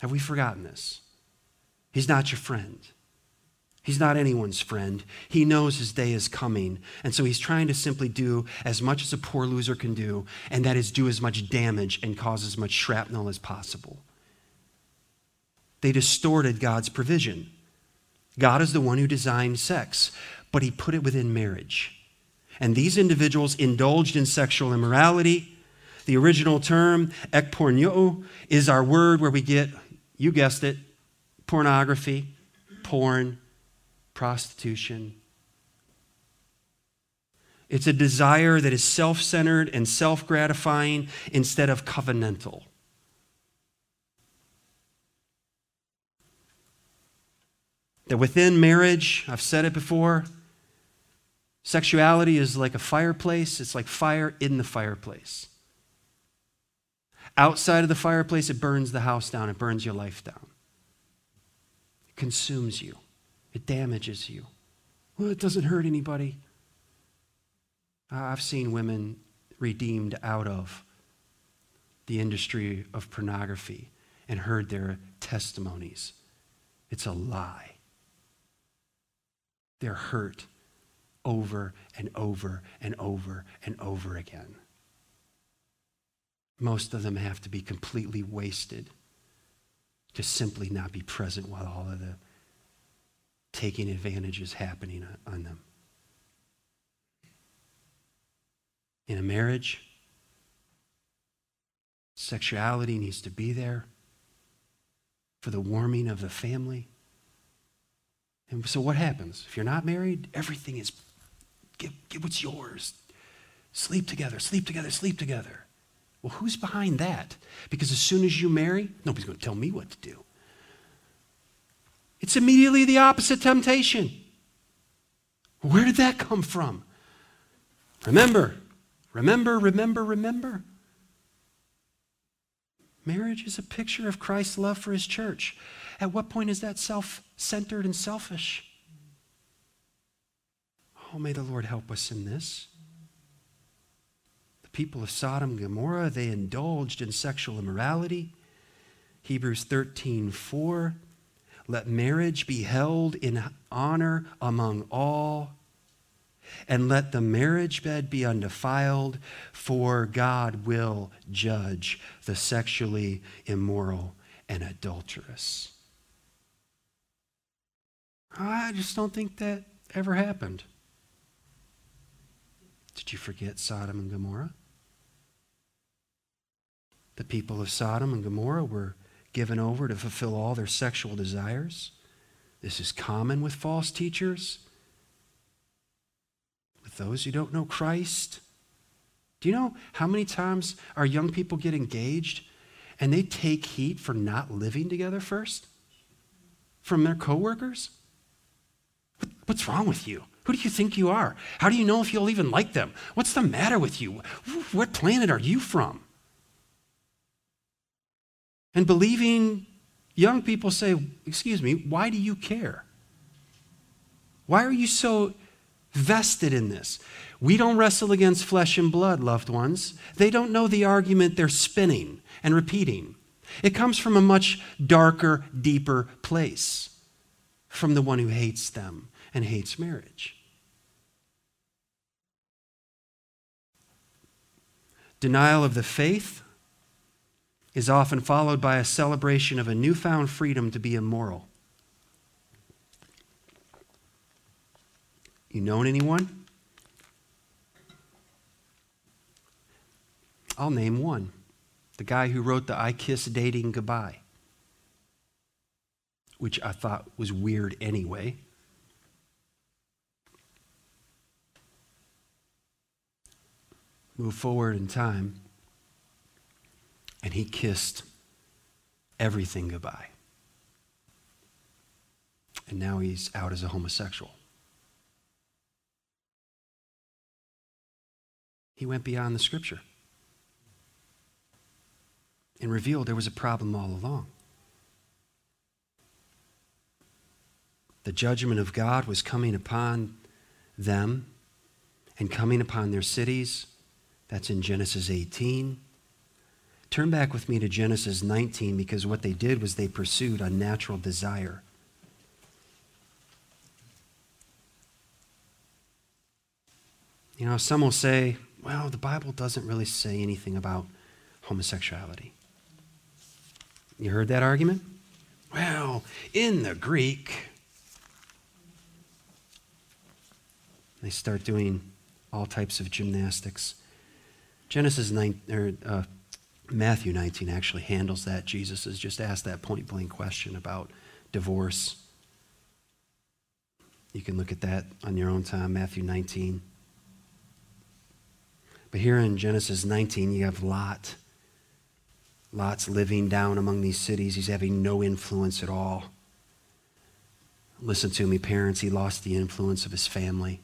Have we forgotten this? He's not your friend. He's not anyone's friend. He knows his day is coming. And so he's trying to simply do as much as a poor loser can do, and that is do as much damage and cause as much shrapnel as possible. They distorted God's provision. God is the one who designed sex, but he put it within marriage. And these individuals indulged in sexual immorality. The original term, ekpornio, is our word where we get, you guessed it, pornography, porn, prostitution. It's a desire that is self centered and self gratifying instead of covenantal. That within marriage, I've said it before, Sexuality is like a fireplace, it's like fire in the fireplace. Outside of the fireplace, it burns the house down, it burns your life down. It consumes you, it damages you. Well, it doesn't hurt anybody. I've seen women redeemed out of the industry of pornography and heard their testimonies. It's a lie. They're hurt over and over and over and over again. Most of them have to be completely wasted to simply not be present while all of the taking advantage is happening on them. In a marriage, sexuality needs to be there for the warming of the family. And so, what happens? If you're not married, everything is Get, get what's yours. Sleep together, sleep together, sleep together. Well, who's behind that? Because as soon as you marry, nobody's going to tell me what to do. It's immediately the opposite temptation. Where did that come from? Remember, remember, remember, remember. Marriage is a picture of Christ's love for his church. At what point is that self centered and selfish? Oh, may the Lord help us in this. The people of Sodom and Gomorrah, they indulged in sexual immorality. Hebrews 13, 4. Let marriage be held in honor among all, and let the marriage bed be undefiled, for God will judge the sexually immoral and adulterous. I just don't think that ever happened. Did you forget Sodom and Gomorrah? The people of Sodom and Gomorrah were given over to fulfill all their sexual desires. This is common with false teachers, with those who don't know Christ. Do you know how many times our young people get engaged and they take heat for not living together first from their coworkers? What's wrong with you? Who do you think you are? How do you know if you'll even like them? What's the matter with you? What planet are you from? And believing young people say, Excuse me, why do you care? Why are you so vested in this? We don't wrestle against flesh and blood, loved ones. They don't know the argument they're spinning and repeating. It comes from a much darker, deeper place. from the one who hates them and hates marriage. Denial of the faith is often followed by a celebration of a newfound freedom to be immoral. You known anyone? I'll name one the guy who wrote the I Kiss Dating Goodbye, which I thought was weird anyway. Move forward in time, and he kissed everything goodbye. And now he's out as a homosexual. He went beyond the scripture and revealed there was a problem all along. The judgment of God was coming upon them and coming upon their cities. That's in Genesis 18. Turn back with me to Genesis 19 because what they did was they pursued a natural desire. You know, some will say, well, the Bible doesn't really say anything about homosexuality. You heard that argument? Well, in the Greek, they start doing all types of gymnastics. Genesis 9, or uh, Matthew 19 actually handles that. Jesus has just asked that point blank question about divorce. You can look at that on your own time, Matthew 19. But here in Genesis 19, you have Lot. Lot's living down among these cities. He's having no influence at all. Listen to me, parents. He lost the influence of his family.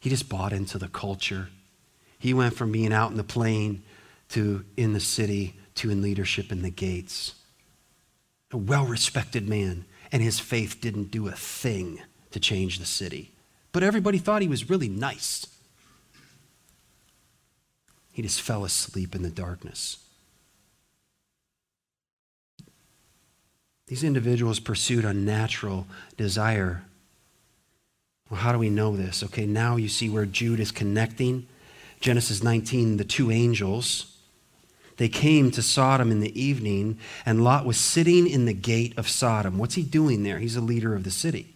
He just bought into the culture. He went from being out in the plain to in the city to in leadership in the gates. A well respected man, and his faith didn't do a thing to change the city. But everybody thought he was really nice. He just fell asleep in the darkness. These individuals pursued a natural desire. Well, how do we know this? Okay, now you see where Jude is connecting. Genesis 19, the two angels. They came to Sodom in the evening, and Lot was sitting in the gate of Sodom. What's he doing there? He's a leader of the city.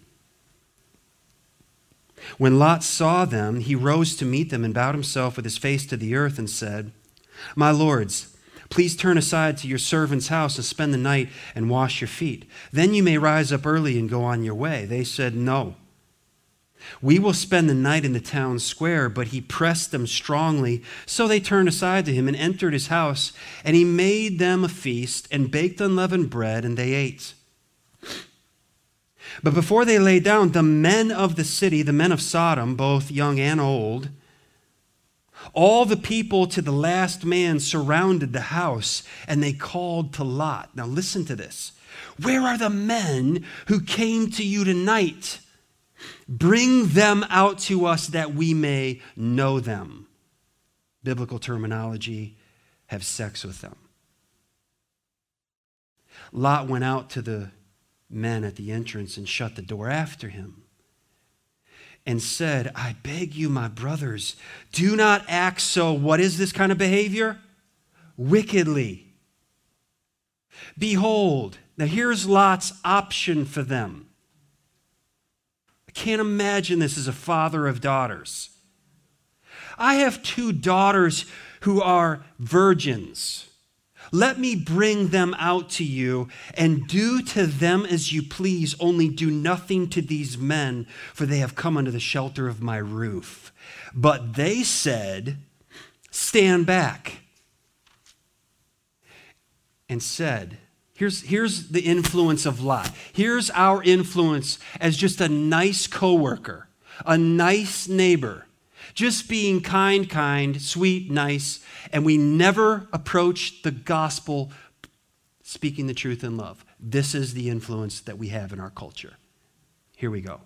When Lot saw them, he rose to meet them and bowed himself with his face to the earth and said, My lords, please turn aside to your servant's house and spend the night and wash your feet. Then you may rise up early and go on your way. They said, No. We will spend the night in the town square, but he pressed them strongly. So they turned aside to him and entered his house, and he made them a feast and baked unleavened bread, and they ate. But before they lay down, the men of the city, the men of Sodom, both young and old, all the people to the last man surrounded the house, and they called to Lot. Now listen to this. Where are the men who came to you tonight? Bring them out to us that we may know them. Biblical terminology have sex with them. Lot went out to the men at the entrance and shut the door after him and said, I beg you, my brothers, do not act so. What is this kind of behavior? Wickedly. Behold, now here's Lot's option for them. Can't imagine this as a father of daughters. I have two daughters who are virgins. Let me bring them out to you, and do to them as you please, only do nothing to these men, for they have come under the shelter of my roof. But they said, Stand back. And said, Here's, here's the influence of Lot. Here's our influence as just a nice coworker, a nice neighbor just being kind, kind, sweet, nice, and we never approach the gospel speaking the truth in love. This is the influence that we have in our culture. Here we go.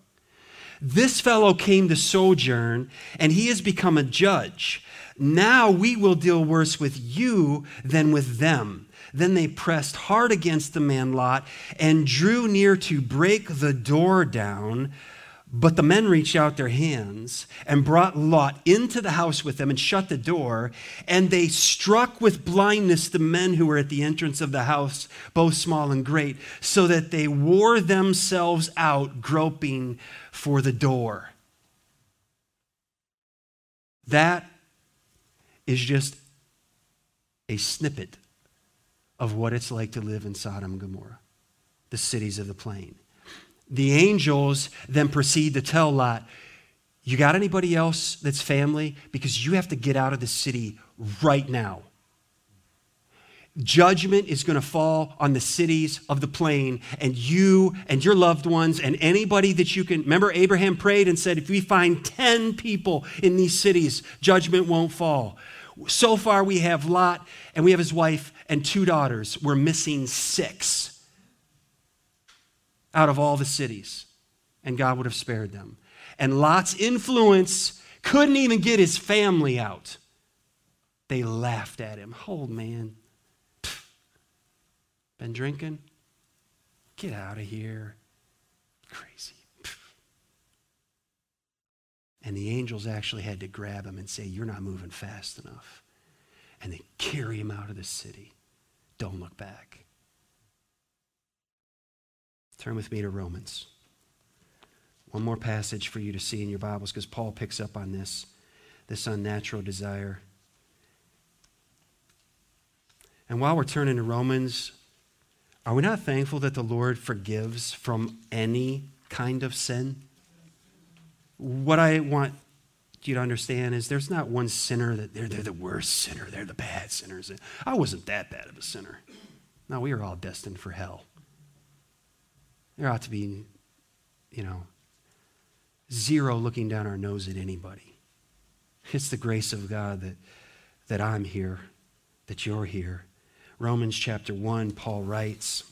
This fellow came to sojourn, and he has become a judge. Now we will deal worse with you than with them. Then they pressed hard against the man Lot and drew near to break the door down. But the men reached out their hands and brought Lot into the house with them and shut the door. And they struck with blindness the men who were at the entrance of the house, both small and great, so that they wore themselves out, groping for the door. That is just a snippet of what it's like to live in Sodom and Gomorrah, the cities of the plain. The angels then proceed to tell Lot, You got anybody else that's family? Because you have to get out of the city right now. Judgment is going to fall on the cities of the plain, and you and your loved ones, and anybody that you can. Remember, Abraham prayed and said, If we find 10 people in these cities, judgment won't fall. So far, we have Lot, and we have his wife and two daughters. We're missing six out of all the cities, and God would have spared them. And Lot's influence couldn't even get his family out. They laughed at him. Oh, man. Been drinking? Get out of here. Crazy. And the angels actually had to grab him and say, You're not moving fast enough. And they carry him out of the city. Don't look back. Turn with me to Romans. One more passage for you to see in your Bibles because Paul picks up on this, this unnatural desire. And while we're turning to Romans, are we not thankful that the Lord forgives from any kind of sin? What I want you to understand is there's not one sinner that they're, they're the worst sinner, they're the bad sinners. I wasn't that bad of a sinner. No, we are all destined for hell. There ought to be, you know, zero looking down our nose at anybody. It's the grace of God that, that I'm here, that you're here. Romans chapter 1, Paul writes,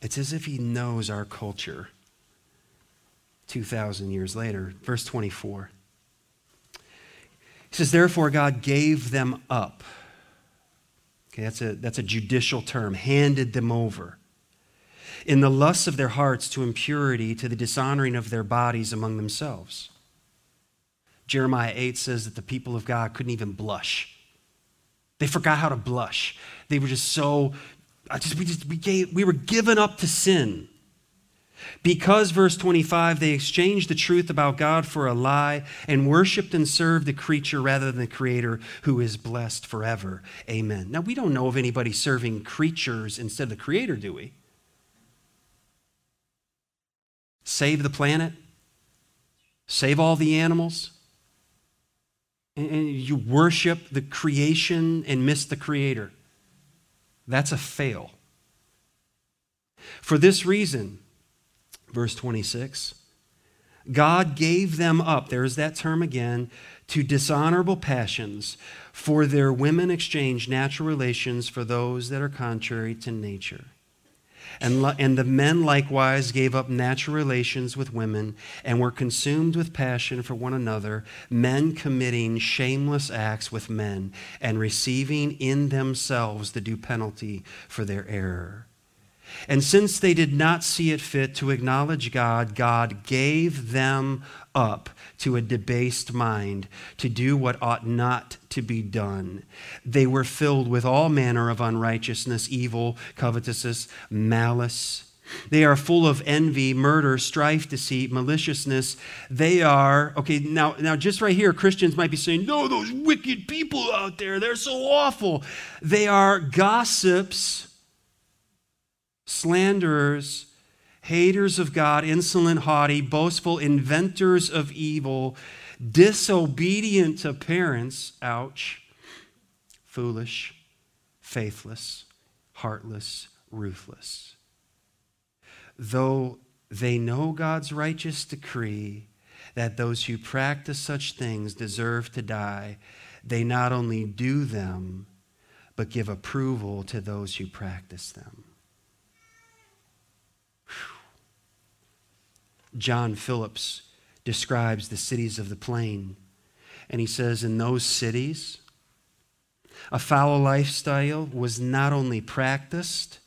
it's as if he knows our culture 2,000 years later. Verse 24. He says, Therefore, God gave them up. Okay, that's a, that's a judicial term, handed them over. In the lusts of their hearts to impurity, to the dishonoring of their bodies among themselves. Jeremiah 8 says that the people of God couldn't even blush they forgot how to blush. They were just so, I just, we, just, we, gave, we were given up to sin. Because, verse 25, they exchanged the truth about God for a lie and worshiped and served the creature rather than the Creator who is blessed forever. Amen. Now, we don't know of anybody serving creatures instead of the Creator, do we? Save the planet? Save all the animals? and you worship the creation and miss the creator. That's a fail. For this reason, verse 26, God gave them up, there's that term again, to dishonorable passions, for their women exchanged natural relations for those that are contrary to nature. And, and the men likewise gave up natural relations with women and were consumed with passion for one another, men committing shameless acts with men and receiving in themselves the due penalty for their error. And since they did not see it fit to acknowledge God, God gave them up to a debased mind to do what ought not to be done. They were filled with all manner of unrighteousness, evil, covetousness, malice. They are full of envy, murder, strife, deceit, maliciousness. They are, okay, now, now just right here, Christians might be saying, no, those wicked people out there, they're so awful. They are gossips slanderers, haters of God, insolent, haughty, boastful, inventors of evil, disobedient to parents, ouch, foolish, faithless, heartless, ruthless. Though they know God's righteous decree that those who practice such things deserve to die, they not only do them, but give approval to those who practice them. John Phillips describes the cities of the plain. And he says, In those cities, A foul lifestyle was not only practiced,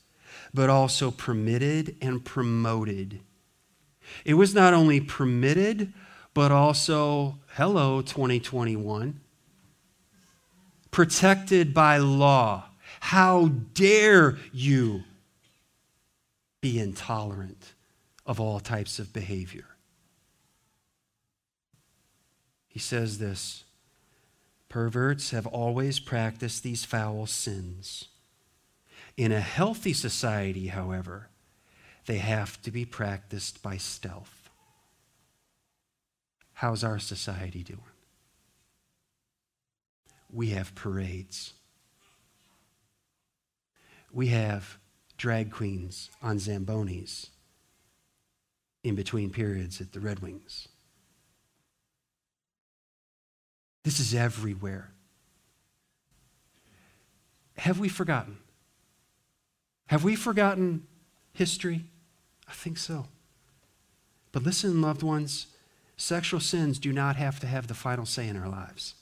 but also permitted and promoted. It was not only permitted, but also, hello, 2021, protected by law. How dare you be intolerant of all types of behavior? He says this perverts have always practiced these foul sins. In a healthy society, however, they have to be practiced by stealth. How's our society doing? We have parades. We have drag queens on Zambonis in between periods at the Red Wings. This is everywhere. Have we forgotten? Have we forgotten history? I think so. But listen, loved ones, sexual sins do not have to have the final say in our lives.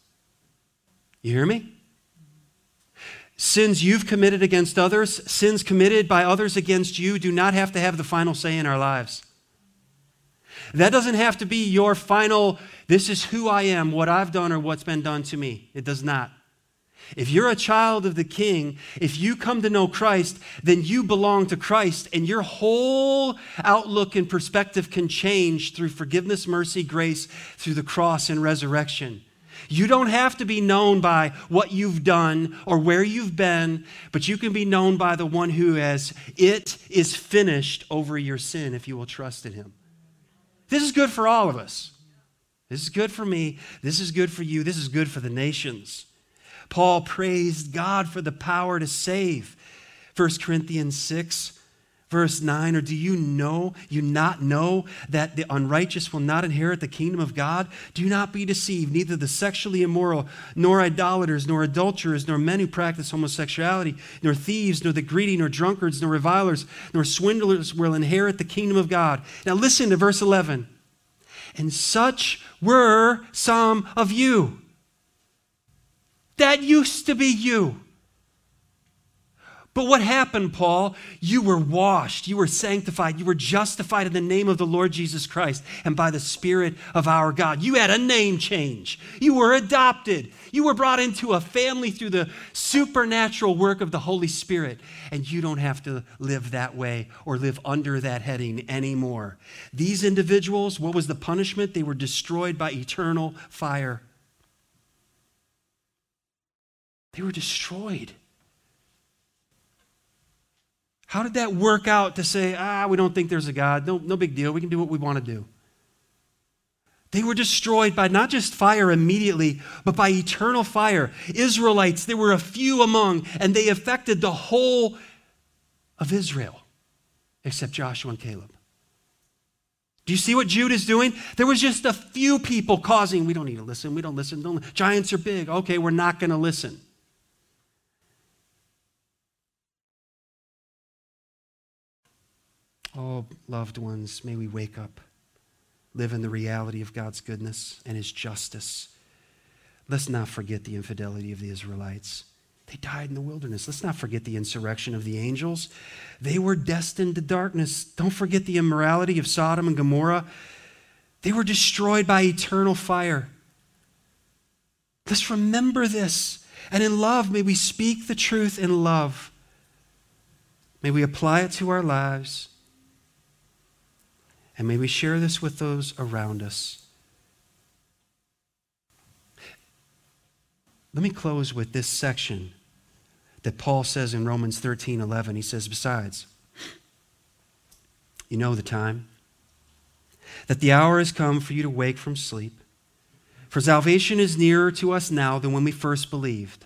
You hear me? Sins you've committed against others, sins committed by others against you, do not have to have the final say in our lives. That doesn't have to be your final, this is who I am, what I've done, or what's been done to me. It does not. If you're a child of the King, if you come to know Christ, then you belong to Christ, and your whole outlook and perspective can change through forgiveness, mercy, grace, through the cross and resurrection. You don't have to be known by what you've done or where you've been, but you can be known by the one who has, it is finished over your sin if you will trust in him. This is good for all of us. This is good for me. This is good for you. This is good for the nations. Paul praised God for the power to save. 1 Corinthians 6 verse 9 or do you know you not know that the unrighteous will not inherit the kingdom of god? Do not be deceived. Neither the sexually immoral nor idolaters nor adulterers nor men who practice homosexuality nor thieves nor the greedy nor drunkards nor revilers nor swindlers will inherit the kingdom of god. Now listen to verse 11 and such were some of you that used to be you but what happened, Paul? You were washed, you were sanctified, you were justified in the name of the Lord Jesus Christ and by the Spirit of our God. You had a name change. You were adopted. You were brought into a family through the supernatural work of the Holy Spirit. And you don't have to live that way or live under that heading anymore. These individuals, what was the punishment? They were destroyed by eternal fire. They were destroyed. How did that work out to say, ah, we don't think there's a God? No, no big deal. We can do what we want to do. They were destroyed by not just fire immediately, but by eternal fire. Israelites, there were a few among, and they affected the whole of Israel, except Joshua and Caleb. Do you see what Jude is doing? There was just a few people causing, we don't need to listen, we don't listen. Don't, giants are big. Okay, we're not going to listen. Oh, loved ones, may we wake up, live in the reality of God's goodness and His justice. Let's not forget the infidelity of the Israelites. They died in the wilderness. Let's not forget the insurrection of the angels. They were destined to darkness. Don't forget the immorality of Sodom and Gomorrah. They were destroyed by eternal fire. Let's remember this. And in love, may we speak the truth in love. May we apply it to our lives. And may we share this with those around us. Let me close with this section that Paul says in Romans 13 11. He says, Besides, you know the time, that the hour has come for you to wake from sleep. For salvation is nearer to us now than when we first believed.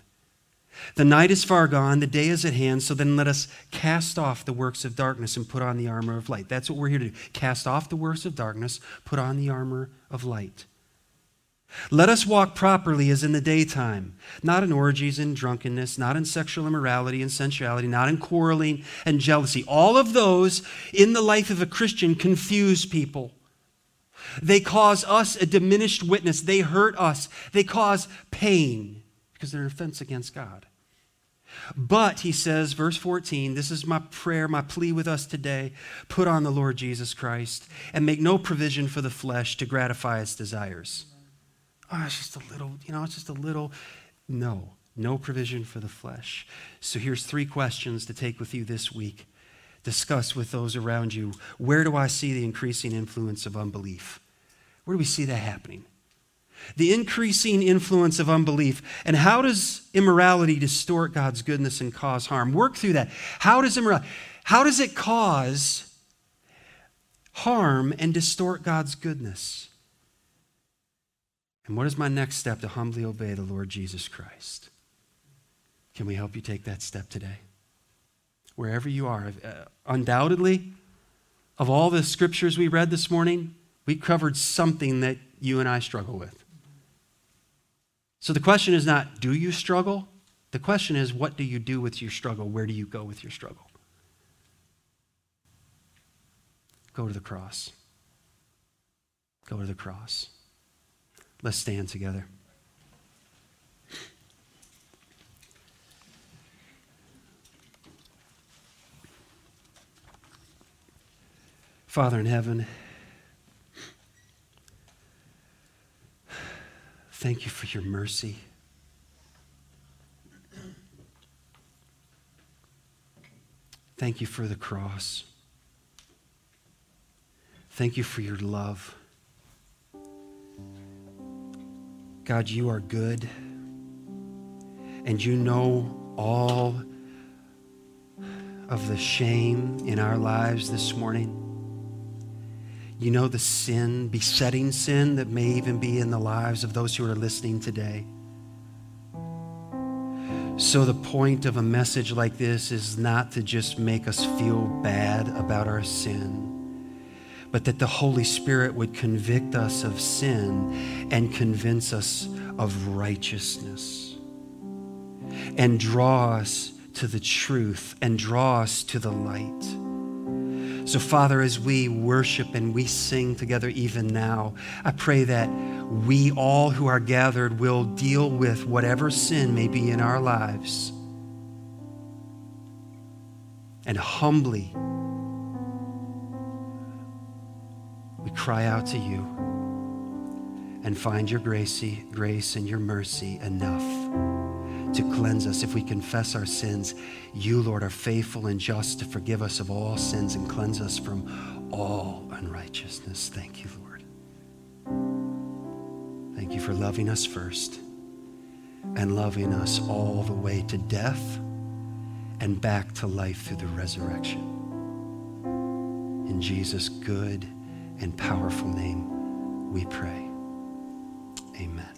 The night is far gone, the day is at hand, so then let us cast off the works of darkness and put on the armor of light. That's what we're here to do. Cast off the works of darkness, put on the armor of light. Let us walk properly as in the daytime, not in orgies and drunkenness, not in sexual immorality and sensuality, not in quarreling and jealousy. All of those in the life of a Christian confuse people. They cause us a diminished witness. They hurt us. They cause pain because they're an offense against God. But, he says, verse 14, this is my prayer, my plea with us today. Put on the Lord Jesus Christ and make no provision for the flesh to gratify its desires. Oh, it's just a little, you know, it's just a little. No, no provision for the flesh. So here's three questions to take with you this week. Discuss with those around you. Where do I see the increasing influence of unbelief? Where do we see that happening? The increasing influence of unbelief. And how does immorality distort God's goodness and cause harm? Work through that. How does immorality, how does it cause harm and distort God's goodness? And what is my next step to humbly obey the Lord Jesus Christ? Can we help you take that step today? Wherever you are, uh, undoubtedly, of all the scriptures we read this morning, we covered something that you and I struggle with. So the question is not, do you struggle? The question is, what do you do with your struggle? Where do you go with your struggle? Go to the cross. Go to the cross. Let's stand together. Father in heaven, Thank you for your mercy. Thank you for the cross. Thank you for your love. God, you are good, and you know all of the shame in our lives this morning. You know the sin, besetting sin that may even be in the lives of those who are listening today. So, the point of a message like this is not to just make us feel bad about our sin, but that the Holy Spirit would convict us of sin and convince us of righteousness and draw us to the truth and draw us to the light. So, Father, as we worship and we sing together even now, I pray that we all who are gathered will deal with whatever sin may be in our lives and humbly we cry out to you and find your grace, grace and your mercy enough to cleanse us. If we confess our sins, you, Lord, are faithful and just to forgive us of all sins and cleanse us from all unrighteousness. Thank you, Lord. Thank you for loving us first and loving us all the way to death and back to life through the resurrection. In Jesus' good and powerful name, we pray. Amen.